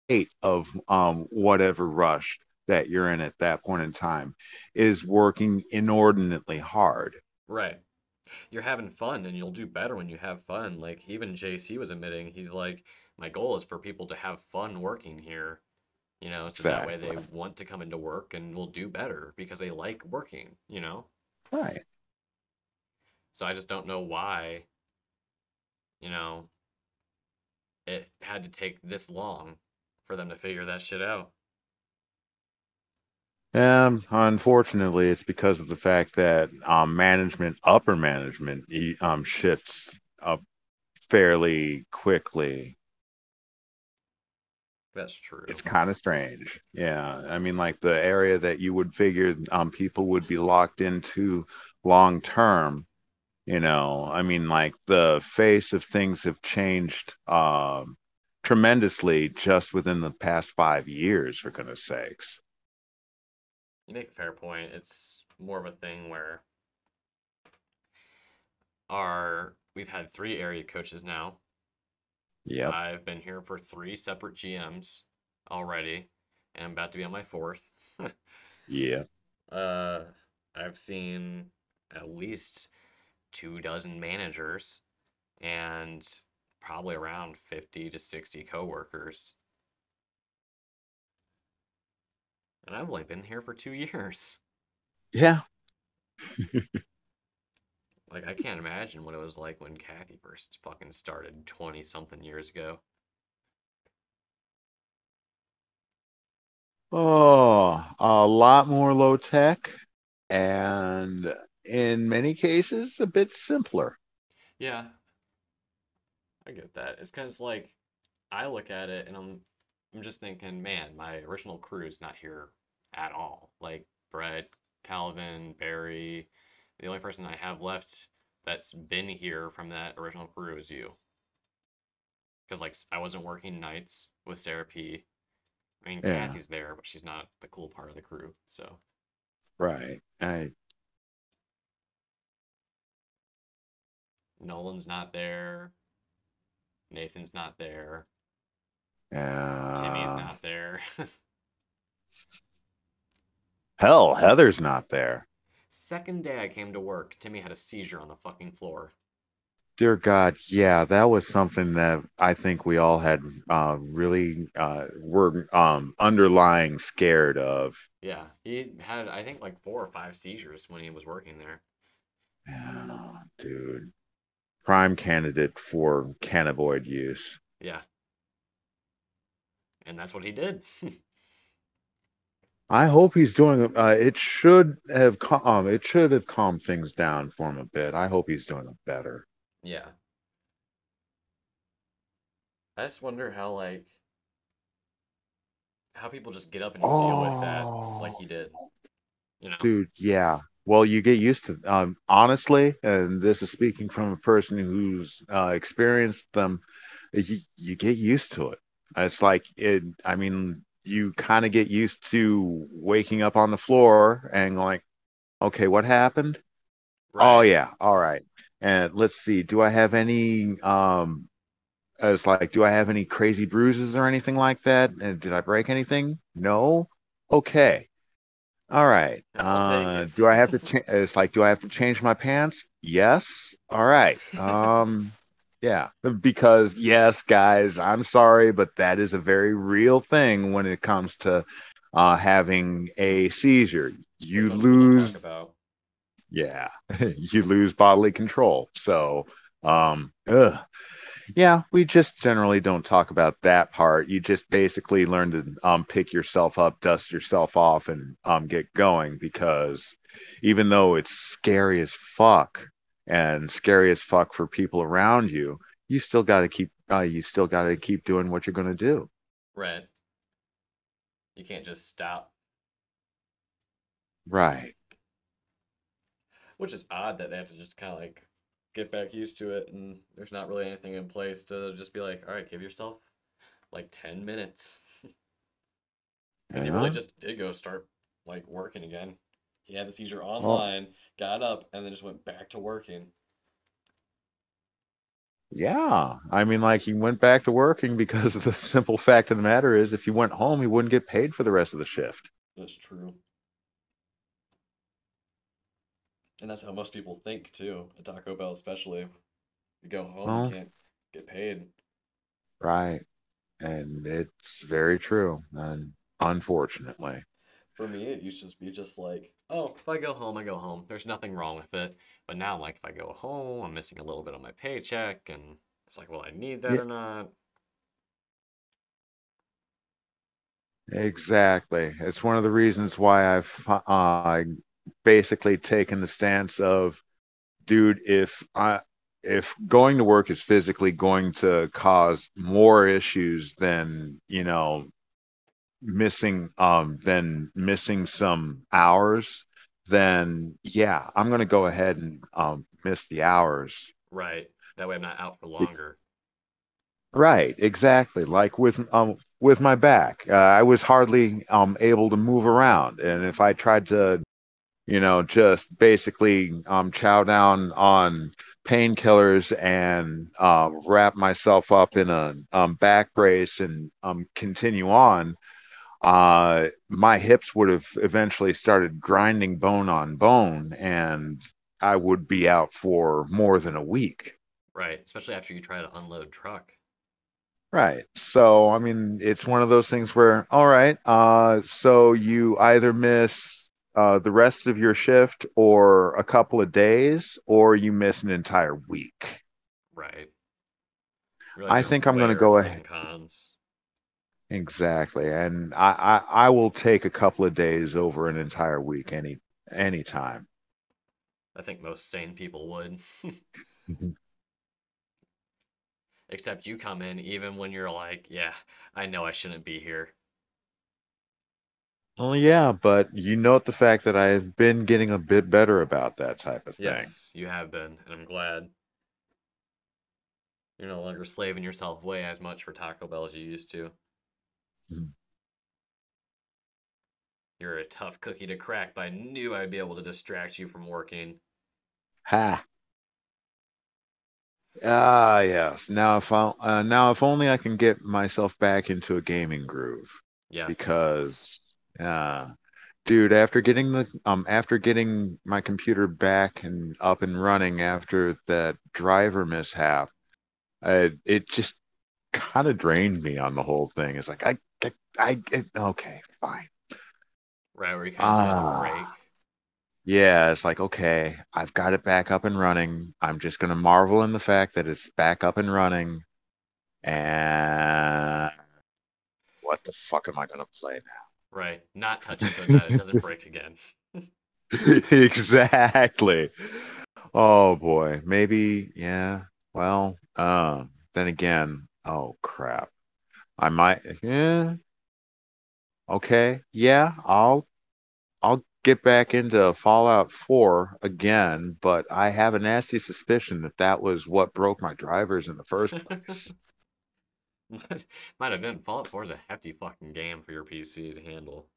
eight of um whatever rush that you're in at that point in time, is working inordinately hard. Right. You're having fun and you'll do better when you have fun. Like even JC was admitting, he's like, my goal is for people to have fun working here. You know, so that way they want to come into work and will do better because they like working, you know? Right. So I just don't know why, you know, it had to take this long for them to figure that shit out. Um, unfortunately, it's because of the fact that um, management, upper management, e- um, shifts up fairly quickly. That's true. It's kind of strange. Yeah, I mean, like the area that you would figure um, people would be locked into long term. You know, I mean, like the face of things have changed um, tremendously just within the past five years, for goodness sakes. You make a fair point. It's more of a thing where our we've had three area coaches now. Yep. I've been here for three separate GMs already, and I'm about to be on my fourth. Yeah. Uh, I've seen at least two dozen managers and probably around 50 to 60 coworkers. And I've only been here for two years. Yeah. Like, I can't imagine what it was like when Kathy first fucking started 20 something years ago. Oh, a lot more low tech and in many cases a bit simpler. Yeah, I get that. It's because, like, I look at it and I'm, I'm just thinking, man, my original crew is not here at all. Like, Brett, Calvin, Barry, the only person I have left that's been here from that original crew is you. Because, like, I wasn't working nights with Sarah P. I mean, Yeah. Kathy's there, but she's not the cool part of the crew. So Right. I Nolan's not there. Nathan's not there. yeah. Timmy's not there. Hell, Heather's not there. Second day I came to work, Timmy had a seizure on the fucking floor. Dear God, yeah, that was something that I think we all had uh, really uh, were um, underlying scared of. Yeah, he had I think like four or five seizures when he was working there. Yeah, dude. Prime candidate for cannabinoid use. Yeah. And that's what he did. I hope he's doing. Uh, it should have. Um, it should have calmed things down for him a bit. I hope he's doing better. yeah. I just wonder how like how people just get up and deal with that like he did. You know? Dude, yeah. Well, you get used to um honestly, and this is speaking from a person who's uh experienced them, you, you get used to it. It's like it I mean, you kind of get used to waking up on the floor and like, okay, what happened? Oh yeah, all right. And let's see, do I have any um it's like, do I have any crazy bruises or anything like that? And did I break anything? No. Okay. All right. Uh, do I have to cha- it's like, do I have to change my pants? Yes. All right. Um, yeah, because yes, guys, I'm sorry, but that is a very real thing when it comes to uh having a seizure. You What most people don't lose yeah. You lose bodily control. So um ugh. yeah we just generally don't talk about that part. You just basically learn to um pick yourself up dust yourself off and um get going because even though it's scary as fuck and scary as fuck for people around you you still got to keep uh, you still got to keep doing what you're going to do Right. You can't just stop. right Which is odd that they have to just kind of like get back used to it, and there's not really anything in place to just be like, all right, give yourself like 10 minutes. Because he really just did go start like working again. He had the seizure oh. online, got up, and then just went back to working. Yeah, I mean, like he went back to working because the simple fact of the matter is, if he went home, he wouldn't get paid for the rest of the shift. That's true. And that's how most people think too, at Taco Bell especially. You go home, Well- you can't get paid. Right. And it's very true. And unfortunately, For me, it used to be just like, oh, if I go home, I go home. There's nothing wrong with it. But now, like, if I go home, I'm missing a little bit on my paycheck, and it's like, well, I need that Yeah. or not. exactly. It's one of the reasons why I've uh, basically taken the stance of, dude, if I if going to work is physically going to cause more issues than, you know, missing um than missing some hours, then yeah, I'm gonna go ahead and um miss the hours. Right. That way I'm not out for longer. Right, exactly. Like with um with my back, uh, I was hardly um able to move around, and if I tried to, you know, just basically um chow down on painkillers and uh, wrap myself up in a um back brace and um continue on, uh my hips would have eventually started grinding bone on bone, and I would be out for more than a week. Right. Especially after you try to unload truck. Right. So, I mean, it's one of those things where, all right, uh, so you either miss uh, the rest of your shift or a couple of days, or you miss an entire week. Right. I think I'm gonna go ahead- Cons. Exactly. And I, I, I will take a couple of days over an entire week any anytime. I think most sane people would. Mm-hmm. Except you come in even when you're like, yeah, I know I shouldn't be here. Well, yeah, but you note the fact that I've been getting a bit better about that type of thing. Yes, you have been, and I'm glad. You're no longer slaving yourself away as much for Taco Bell as you used to. You're a tough cookie to crack, but I knew I'd be able to distract you from working. Ha. Ah, yes. Now if I, uh, now if only I can get myself back into a gaming groove Yes. because uh dude, after getting the um after getting my computer back and up and running after that driver mishap, I, it just kind of drained me on the whole thing. It's like I I, I it, okay, fine. right where you kind of just Ah. break. Yeah, it's like, okay, I've got it back up and running. I'm just gonna marvel in the fact that it's back up and running. And what the fuck am I gonna play now? Right. Not touch it so that it doesn't break again. Exactly. Oh boy, maybe, yeah. Well, uh, then again, oh crap. I might, yeah. Okay, yeah, I'll I'll get back into Fallout 4 again, but I have a nasty suspicion that that was what broke my drivers in the first place. Might have been. Fallout 4 is a hefty fucking game for your PC to handle.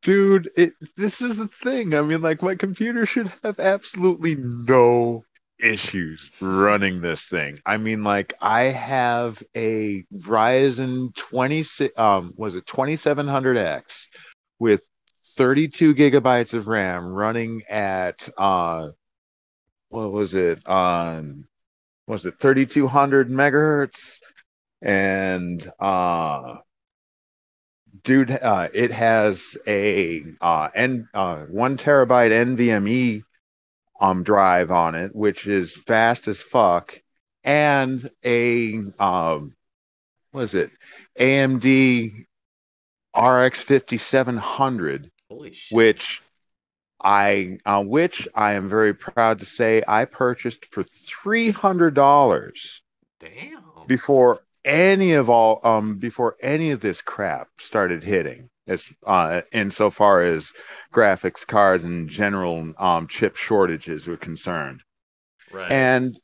Dude, it this is the thing. I mean, like my computer should have absolutely no issues running this thing. I mean, like I have a Ryzen 26 um was it 2700X with 32 gigabytes of RAM running at uh what was it on was it 3200 megahertz and uh dude uh it has a uh n uh one terabyte nvme um drive on it which is fast as fuck and a um what is it? Amd rx 5700 which I uh, which I am very proud to say I purchased for three hundred dollars Damn. before any of all um before any of this crap started hitting as uh insofar as graphics cards and general um chip shortages were concerned. Right. And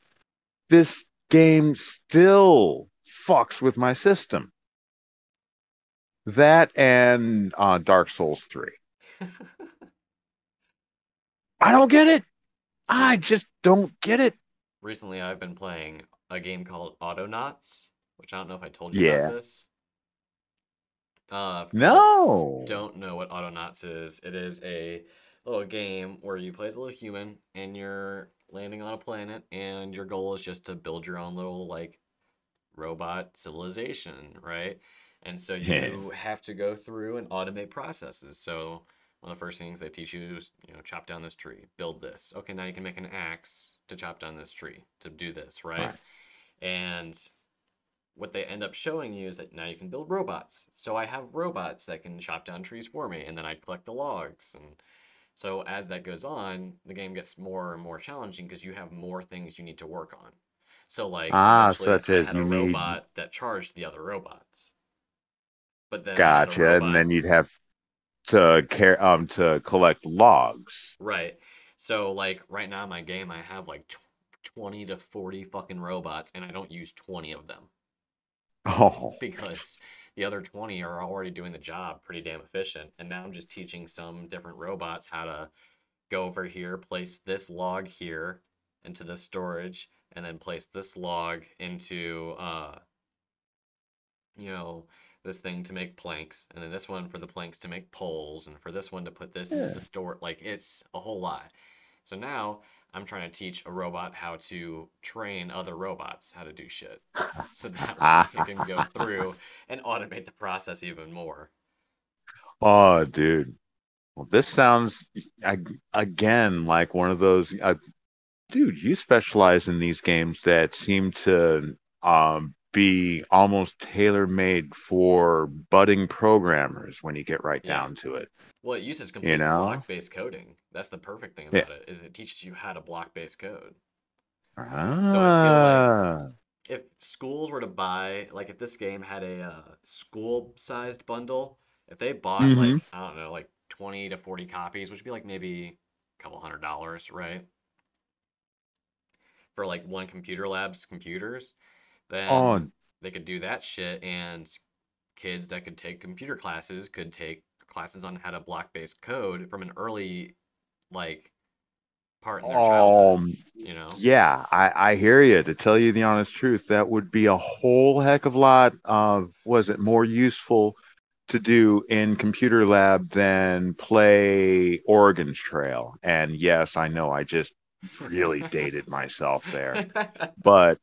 this game still fucks with my system. That and uh Dark Souls 3. I don't get it. I just don't get it. Recently, I've been playing a game called Autonauts, which I don't know if I told you Yeah. about this. Uh, No. Don't know what Autonauts is. It is a little game where you play as a little human and you're landing on a planet, and your goal is just to build your own little like robot civilization, right? And so you have to go through and automate processes. So one of the first things they teach you is, you know, chop down this tree, build this. Okay, now you can make an axe to chop down this tree, to do this, right? Right. And what they end up showing you is that now you can build robots. So I have robots that can chop down trees for me, and then I collect the logs. And so as that goes on, the game gets more and more challenging because you have more things you need to work on. So like Ah, such I as you need- robot that charged the other robots. But then I had a Gotcha. And then you'd have to care um to collect logs. Right. So like right now in my game I have like tw 20 to 40 fucking robots and I don't use 20 of them Oh. because the other 20 are already doing the job pretty damn efficient and now I'm just teaching some different robots how to go over here, place this log here into the storage and then place this log into uh you know this thing to make planks and then this one for the planks to make poles and for this one to put this into the store like it's a whole lot so now i'm trying to teach a robot how to train other robots how to do shit so that way it can go through and automate the process even more Oh, dude. Well, this sounds again like one of those. Uh, dude, you specialize in these games that seem to um, be almost tailor-made for budding programmers when you get right Yeah. down to it. well it uses complete know? block-based coding that's the perfect thing Yeah. about it is it teaches you how to block-based code Ah, if schools were to buy like if this game had a uh, school sized bundle if they bought like Mhm. i don't know like 20 to 40 copies which would be like maybe a couple hundred dollars right for like one computer lab's computers then oh, they could do that shit and kids that could take computer classes could take classes on how to block-based code from an early like part in their childhood. Um, You know? yeah, I, I hear you. To tell you the honest truth, that would be a whole heck of a lot of, was it more useful to do in computer lab than play Oregon Trail? And yes, I know I just really dated myself there. But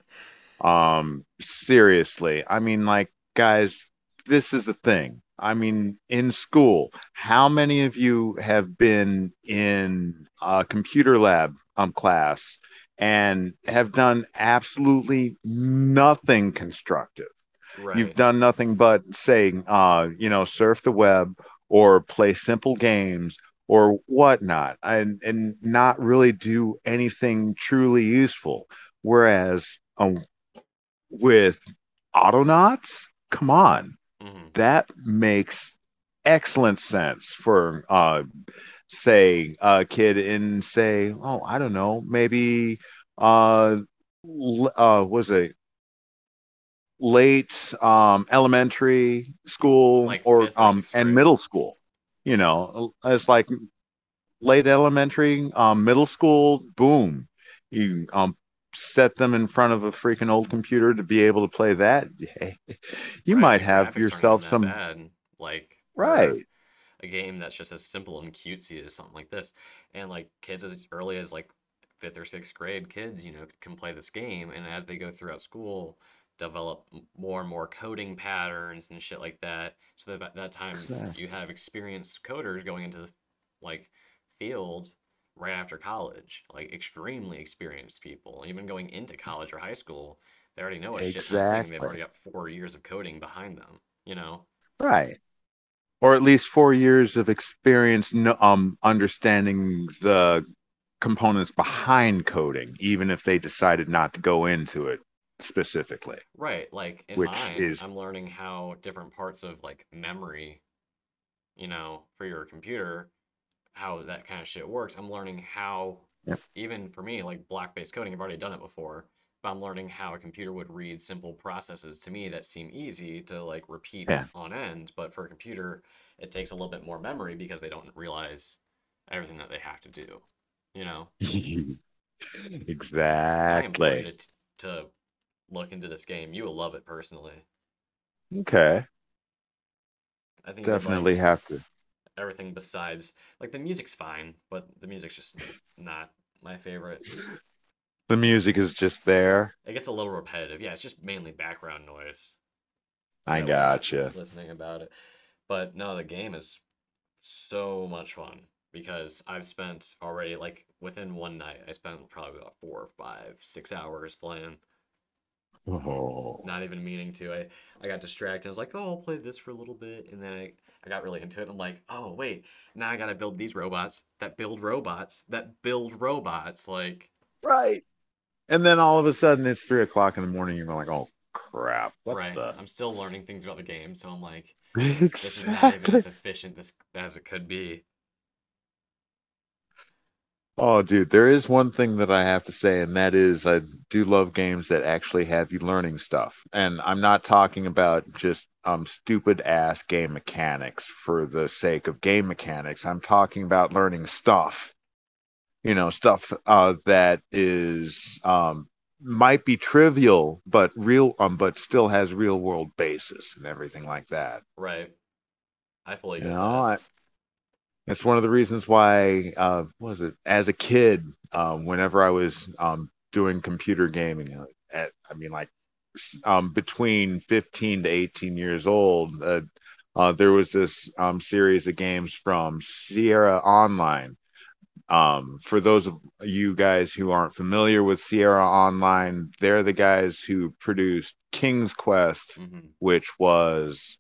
um seriously, I mean like guys, this is a thing. I mean, in school, how many of you have been in a computer lab um class and have done absolutely nothing constructive? Right. You've done nothing but say, uh, you know, surf the web or play simple games or whatnot, and and not really do anything truly useful. Whereas um, with Autonauts, come on, Mhm. that makes excellent sense for uh, say a kid in say, oh, I don't know, maybe uh, uh, was it? Late um elementary school Like or um and middle school you know it's like late elementary um middle school boom you um set them in front of a freaking old computer to be able to play that you Right, might have yourself some bad. Like right a game that's just as simple and cutesy as something like this. And like kids as early as like fifth or sixth grade kids, you know, can play this game, and as they go throughout school, develop more and more coding patterns and shit like that. So that by that time Exactly. you have experienced coders going into the like field right after college, like extremely experienced people, even going into college or high school. They already know a shit ton of. They've already got four years of coding behind them, you know? right or at least four years of experience um understanding the components behind coding even if they decided not to go into it specifically Right, like in which mine, is I'm learning how different parts of like memory, you know, for your computer, how that kind of shit works. I'm learning how, Yep. even for me, like block-based coding, I've already done it before, but I'm learning how a computer would read simple processes to me that seem easy to like repeat Yeah. on end, but for a computer, it takes a little bit more memory because they don't realize everything that they have to do, you know? I implore you exactly. to, to look into this game. You will love it personally. Okay. I think Definitely like have to. Everything besides like the music's fine, but the music's just not my favorite. The music is just there. It gets a little repetitive. Yeah, it's just mainly background noise. So I that way you're not gotcha. listening about it. But no, the game is so much fun because I've spent already like within one night, I spent probably about four, five, six hours playing. Oh. not even meaning to. I, I got distracted. I was like, oh, I'll play this for a little bit. And then I, I got really into it. I'm like, oh, wait, now I got to build these robots that build robots that build robots. Like, Right. And then all of a sudden it's three o'clock in the morning. You're like, oh crap. What right. the? I'm still learning things about the game. So I'm like, exactly. this is not even Exactly. as efficient this, as it could be. Oh, dude, there is one thing that I have to say, and that is I do love games that actually have you learning stuff. And I'm not talking about just um stupid ass game mechanics for the sake of game mechanics. I'm talking about learning stuff. You know, stuff uh that is um might be trivial, but real um but still has real world basis and everything like that. Right. I fully You know. I, it's one of the reasons why, uh, what was it? As a kid, um, whenever I was um, doing computer gaming, uh, at, I mean, like um, between 15 to 18 years old, uh, uh, there was this um, series of games from Sierra Online. Um, for those of you guys who aren't familiar with Sierra Online, they're the guys who produced King's Quest, hmm which was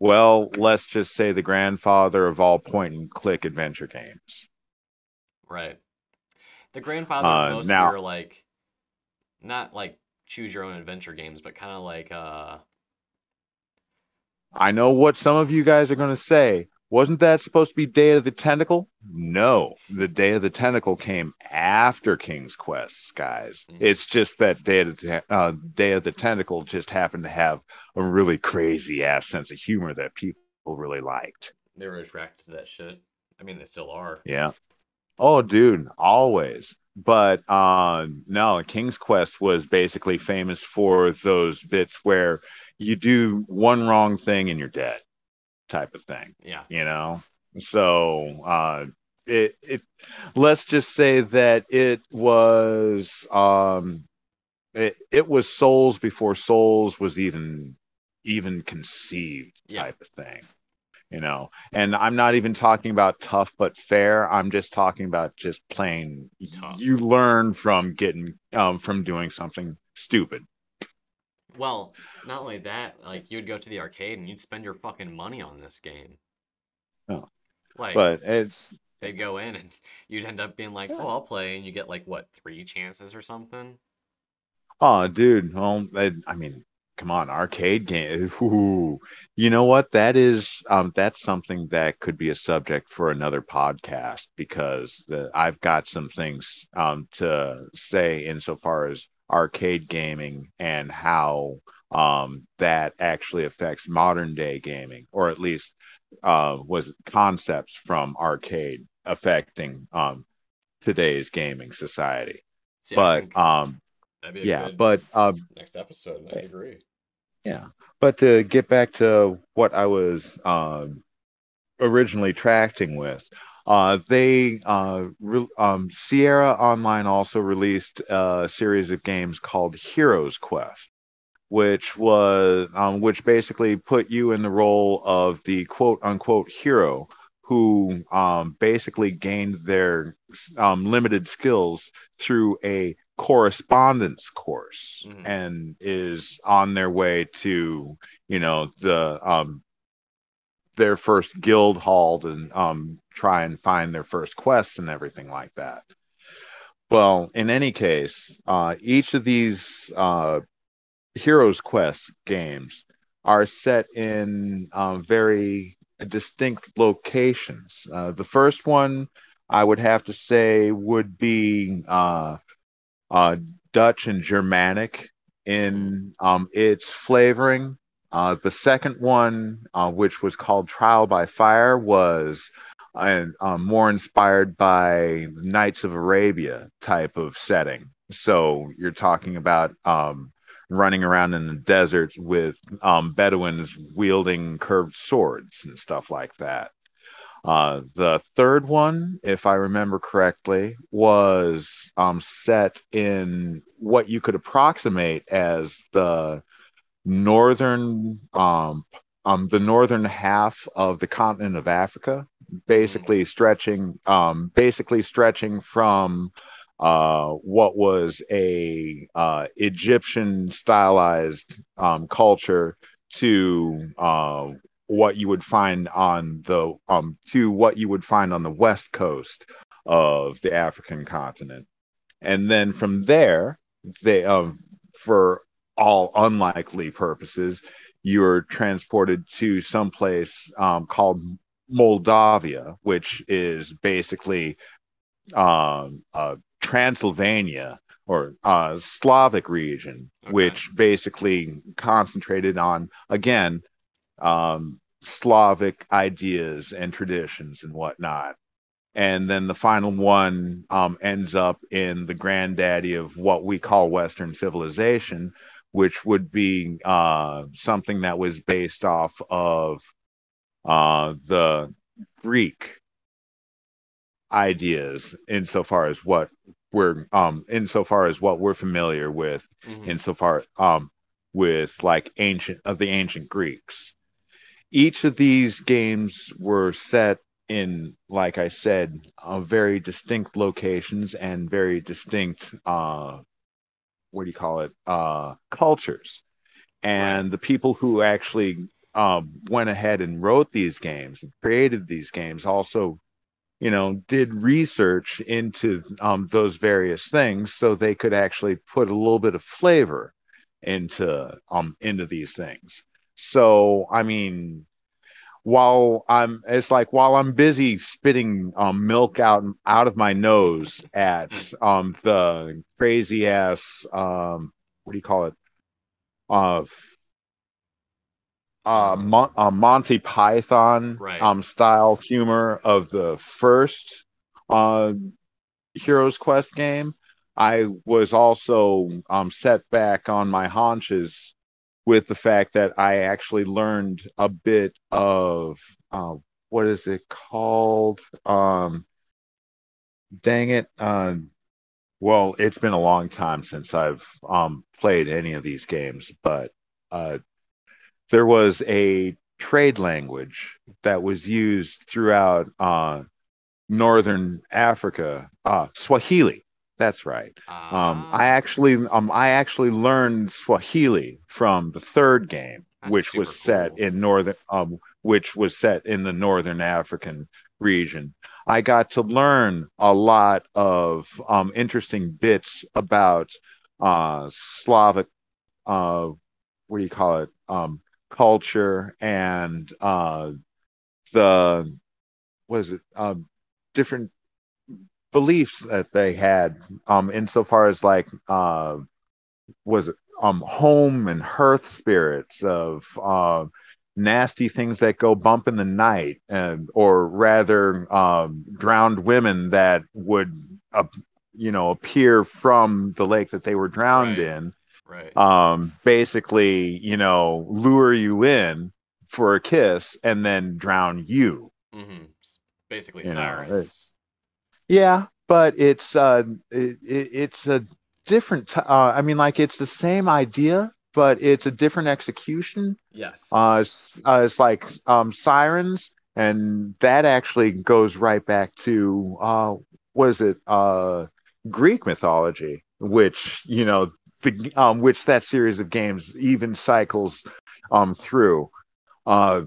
well, let's just say the grandfather of all point and click adventure games. Right. The grandfather of Uh, most of now, your, like, not like choose your own adventure games, but kind of like, uh, I know what some of you guys are going to say. Wasn't that supposed to be Day of the Tentacle? No, the Day of the Tentacle came after King's Quest, guys. Mhm. It's just that Day of the uh, Day of the Tentacle just happened to have a really crazy ass sense of humor that people really liked. They were attracted to that shit. I mean, they still are. Yeah. Oh, dude, always. But uh, no, King's Quest was basically famous for those bits where you do one wrong thing and you're dead, type of thing. Yeah. You know. So uh, it it let's just say that it was um it it was Souls before Souls was even even conceived Yeah. type of thing you know and i'm not even talking about tough but fair i'm just talking about just plain Tough. you learn from getting um from doing something stupid Well, not only that, like you'd go to the arcade and you'd spend your fucking money on this game. Oh. Like but it's they'd go in and you'd end up being like, Yeah. "Oh, I'll play," and you get like what three chances or something. oh dude well I, I mean come on arcade game ooh. you know what that is um that's something that could be a subject for another podcast because the, i've got some things um to say insofar as arcade gaming and how um that actually affects modern day gaming or at least uh was concepts from arcade affecting um today's gaming society See, but um that'd be a yeah good but uh next episode. I agree. Yeah, but to get back to what I was um, originally tracting with, uh, they uh, re- um, Sierra Online also released a series of games called Hero's Quest, which was um, which basically put you in the role of the quote unquote hero who um, basically gained their um, limited skills through a correspondence course Mhm. and is on their way to you know the um their first guild hall and um try and find their first quests and everything like that well in any case uh each of these uh heroes quest games are set in uh, very distinct locations uh, the first one i would have to say would be uh uh, Dutch and Germanic in um, its flavoring. Uh, the second one, uh, which was called Trial by Fire, was uh, more inspired by Knights of Arabia type of setting. So you're talking about um, running around in the desert with um, Bedouins wielding curved swords and stuff like that. Uh, the third one, if I remember correctly, was um, set in what you could approximate as the northern um, um, the northern half of the continent of Africa, basically stretching um, basically stretching from uh, what was a uh, Egyptian stylized um, culture to uh, what you would find on the um to what you would find on the west coast of the African continent. And then from there, they um for all unlikely purposes, you're transported to someplace um, called Mordavia, which is basically um, uh, Transylvania or uh, Slavic region, Okay. which basically concentrated on again um, Slavic ideas and traditions and whatnot. And then the final one um, ends up in the granddaddy of what we call Western civilization, which would be uh, something that was based off of uh, the Greek ideas insofar as what we're um insofar as what we're familiar with Mhm. insofar um with like ancient of the ancient Greeks. Each of these games were set in, like I said, uh, very distinct locations and very distinct uh what do you call it? Uh cultures. And the people who actually um went ahead and wrote these games and created these games also you know, did research into um, those various things so they could actually put a little bit of flavor into um into these things. So I mean, while I'm it's like while I'm busy spitting um, milk out out of my nose at um the crazy ass um what do you call it? Uh uh, Um, Mon- uh Monty Python Right. um style humor of the first uh Hero's Quest game, I was also um set back on my haunches with the fact that I actually learned a bit of uh what is it called? Um dang it. Uh well, it's been a long time since I've um played any of these games, but uh there was a trade language that was used throughout uh, northern Africa, uh, Swahili. That's right. Um, ah, I actually, um, I actually learned Swahili from the third game, That's which was super set in northern, um, which was set in the northern African region. I got to learn a lot of um, interesting bits about uh, Slavic uh, what do you call it um culture and uh the what is it um different beliefs that they had um insofar as like uh was it um home and hearth spirits of uh nasty things that go bump in the night and or rather um drowned women that would uh, you know appear from the lake that they were drowned Right. in right. um basically you know lure you in for a kiss and then drown you mm-hmm. Basically, You sirens. Yeah but it's uh it, it, it's a different t- uh i mean like it's the same idea but it's a different execution Yes. uh it's, uh, it's like um sirens and that actually goes right back to uh what is it uh greek mythology which you know the um which that series of games even cycles um through uh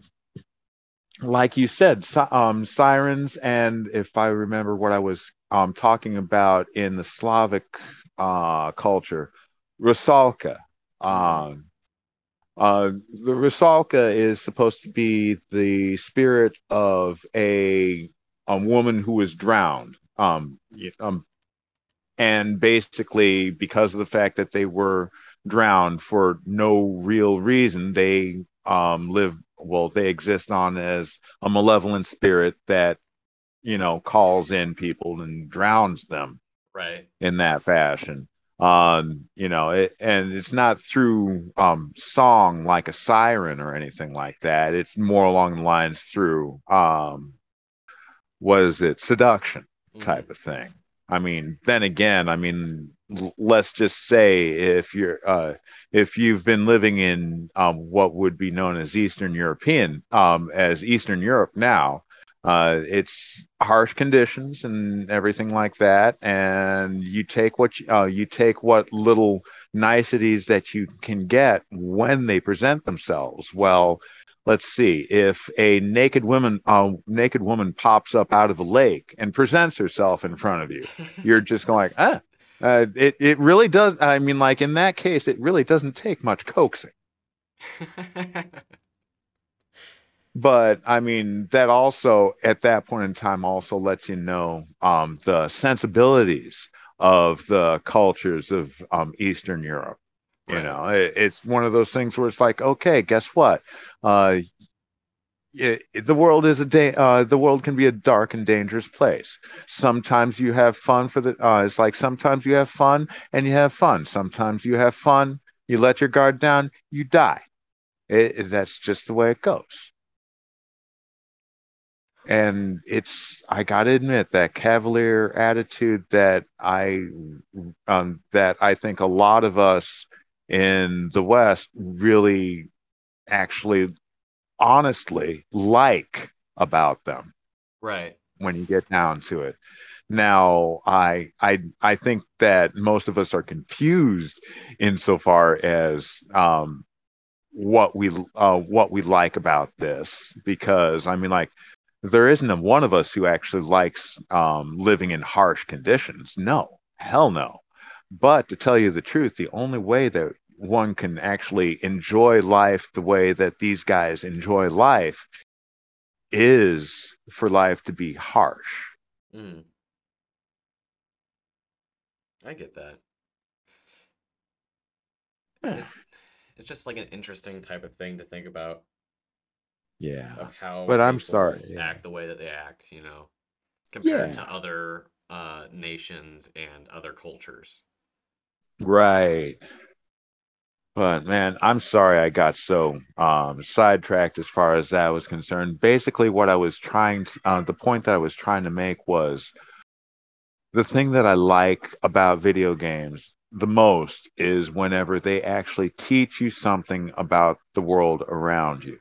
like you said um sirens and if i remember what i was um talking about in the slavic uh culture rusalka um uh, the Rusalka is supposed to be the spirit of a a woman who was drowned. Um, um, and basically, because of the fact that they were drowned for no real reason, they um live well. They exist on as a malevolent spirit that you know calls in people and drowns them right. in that fashion. Um, you know, it, and it's not through um song like a siren or anything like that. It's more along the lines through um what is it, seduction type of thing. I mean, then again, I mean, l- let's just say if you're uh if you've been living in um what would be known as Eastern European um as Eastern Europe now, uh it's harsh conditions and everything like that and you take what you, uh, you take what little niceties that you can get when they present themselves. Well, let's see if a naked woman uh, naked woman pops up out of a lake and presents herself in front of you you're just going like ah uh, it, it really does i mean like in that case it really doesn't take much coaxing. But i mean that also at that point in time also lets you know um, the sensibilities of the cultures of um, eastern europe you know it, it's one of those things where it's like okay guess what uh, it, the world is a da- uh, the world can be a dark and dangerous place. Sometimes you have fun for the uh, it's like sometimes you have fun and you have fun. Sometimes you have fun, you let your guard down, you die. It, that's just the way it goes. And it's I got to admit that cavalier attitude that I um, that I think a lot of us in the West really actually honestly like about them right. when you get down to it. Now, I I I think that most of us are confused insofar as um, what we uh, what we like about this because I mean, like, there isn't a one of us who actually likes um, living in harsh conditions. No, hell no. But to tell you the truth, the only way that one can actually enjoy life the way that these guys enjoy life is for life to be harsh. Mm. I get that. Yeah. It's just like an interesting type of thing to think about. Yeah. of how But I'm sorry, yeah. act the way that they act, you know, compared to other uh, nations and other cultures. Right. But man, I'm sorry I got so um, sidetracked as far as that was concerned. Basically, what I was trying to, uh, the point that I was trying to make was the thing that I like about video games the most is whenever they actually teach you something about the world around you.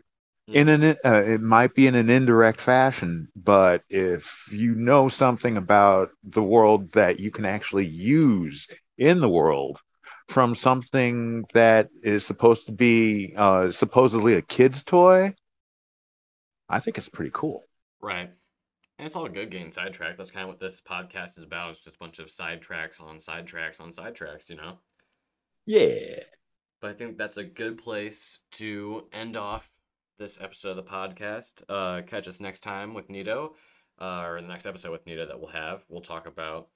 In an, uh, it might be in an indirect fashion, but if you know something about the world that you can actually use in the world from something that is supposed to be uh, supposedly a kid's toy, I think it's pretty cool. Right. And it's all good getting sidetracked. That's kind of what this podcast is about. It's just a bunch of sidetracks on sidetracks on sidetracks, you know? Yeah. But I think that's a good place to end off this episode of the podcast. Uh, catch us next time with Nito, uh, or the next episode with Nito that we'll have. We'll talk about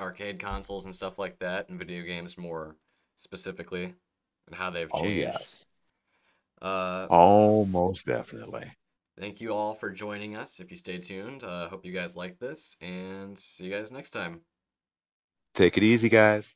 arcade consoles and stuff like that, and video games more specifically, and how they've changed. Oh, changed. yes. Uh, Almost definitely. thank you all for joining us. If you stay tuned, uh, hope you guys like this, and see you guys next time. Take it easy, guys.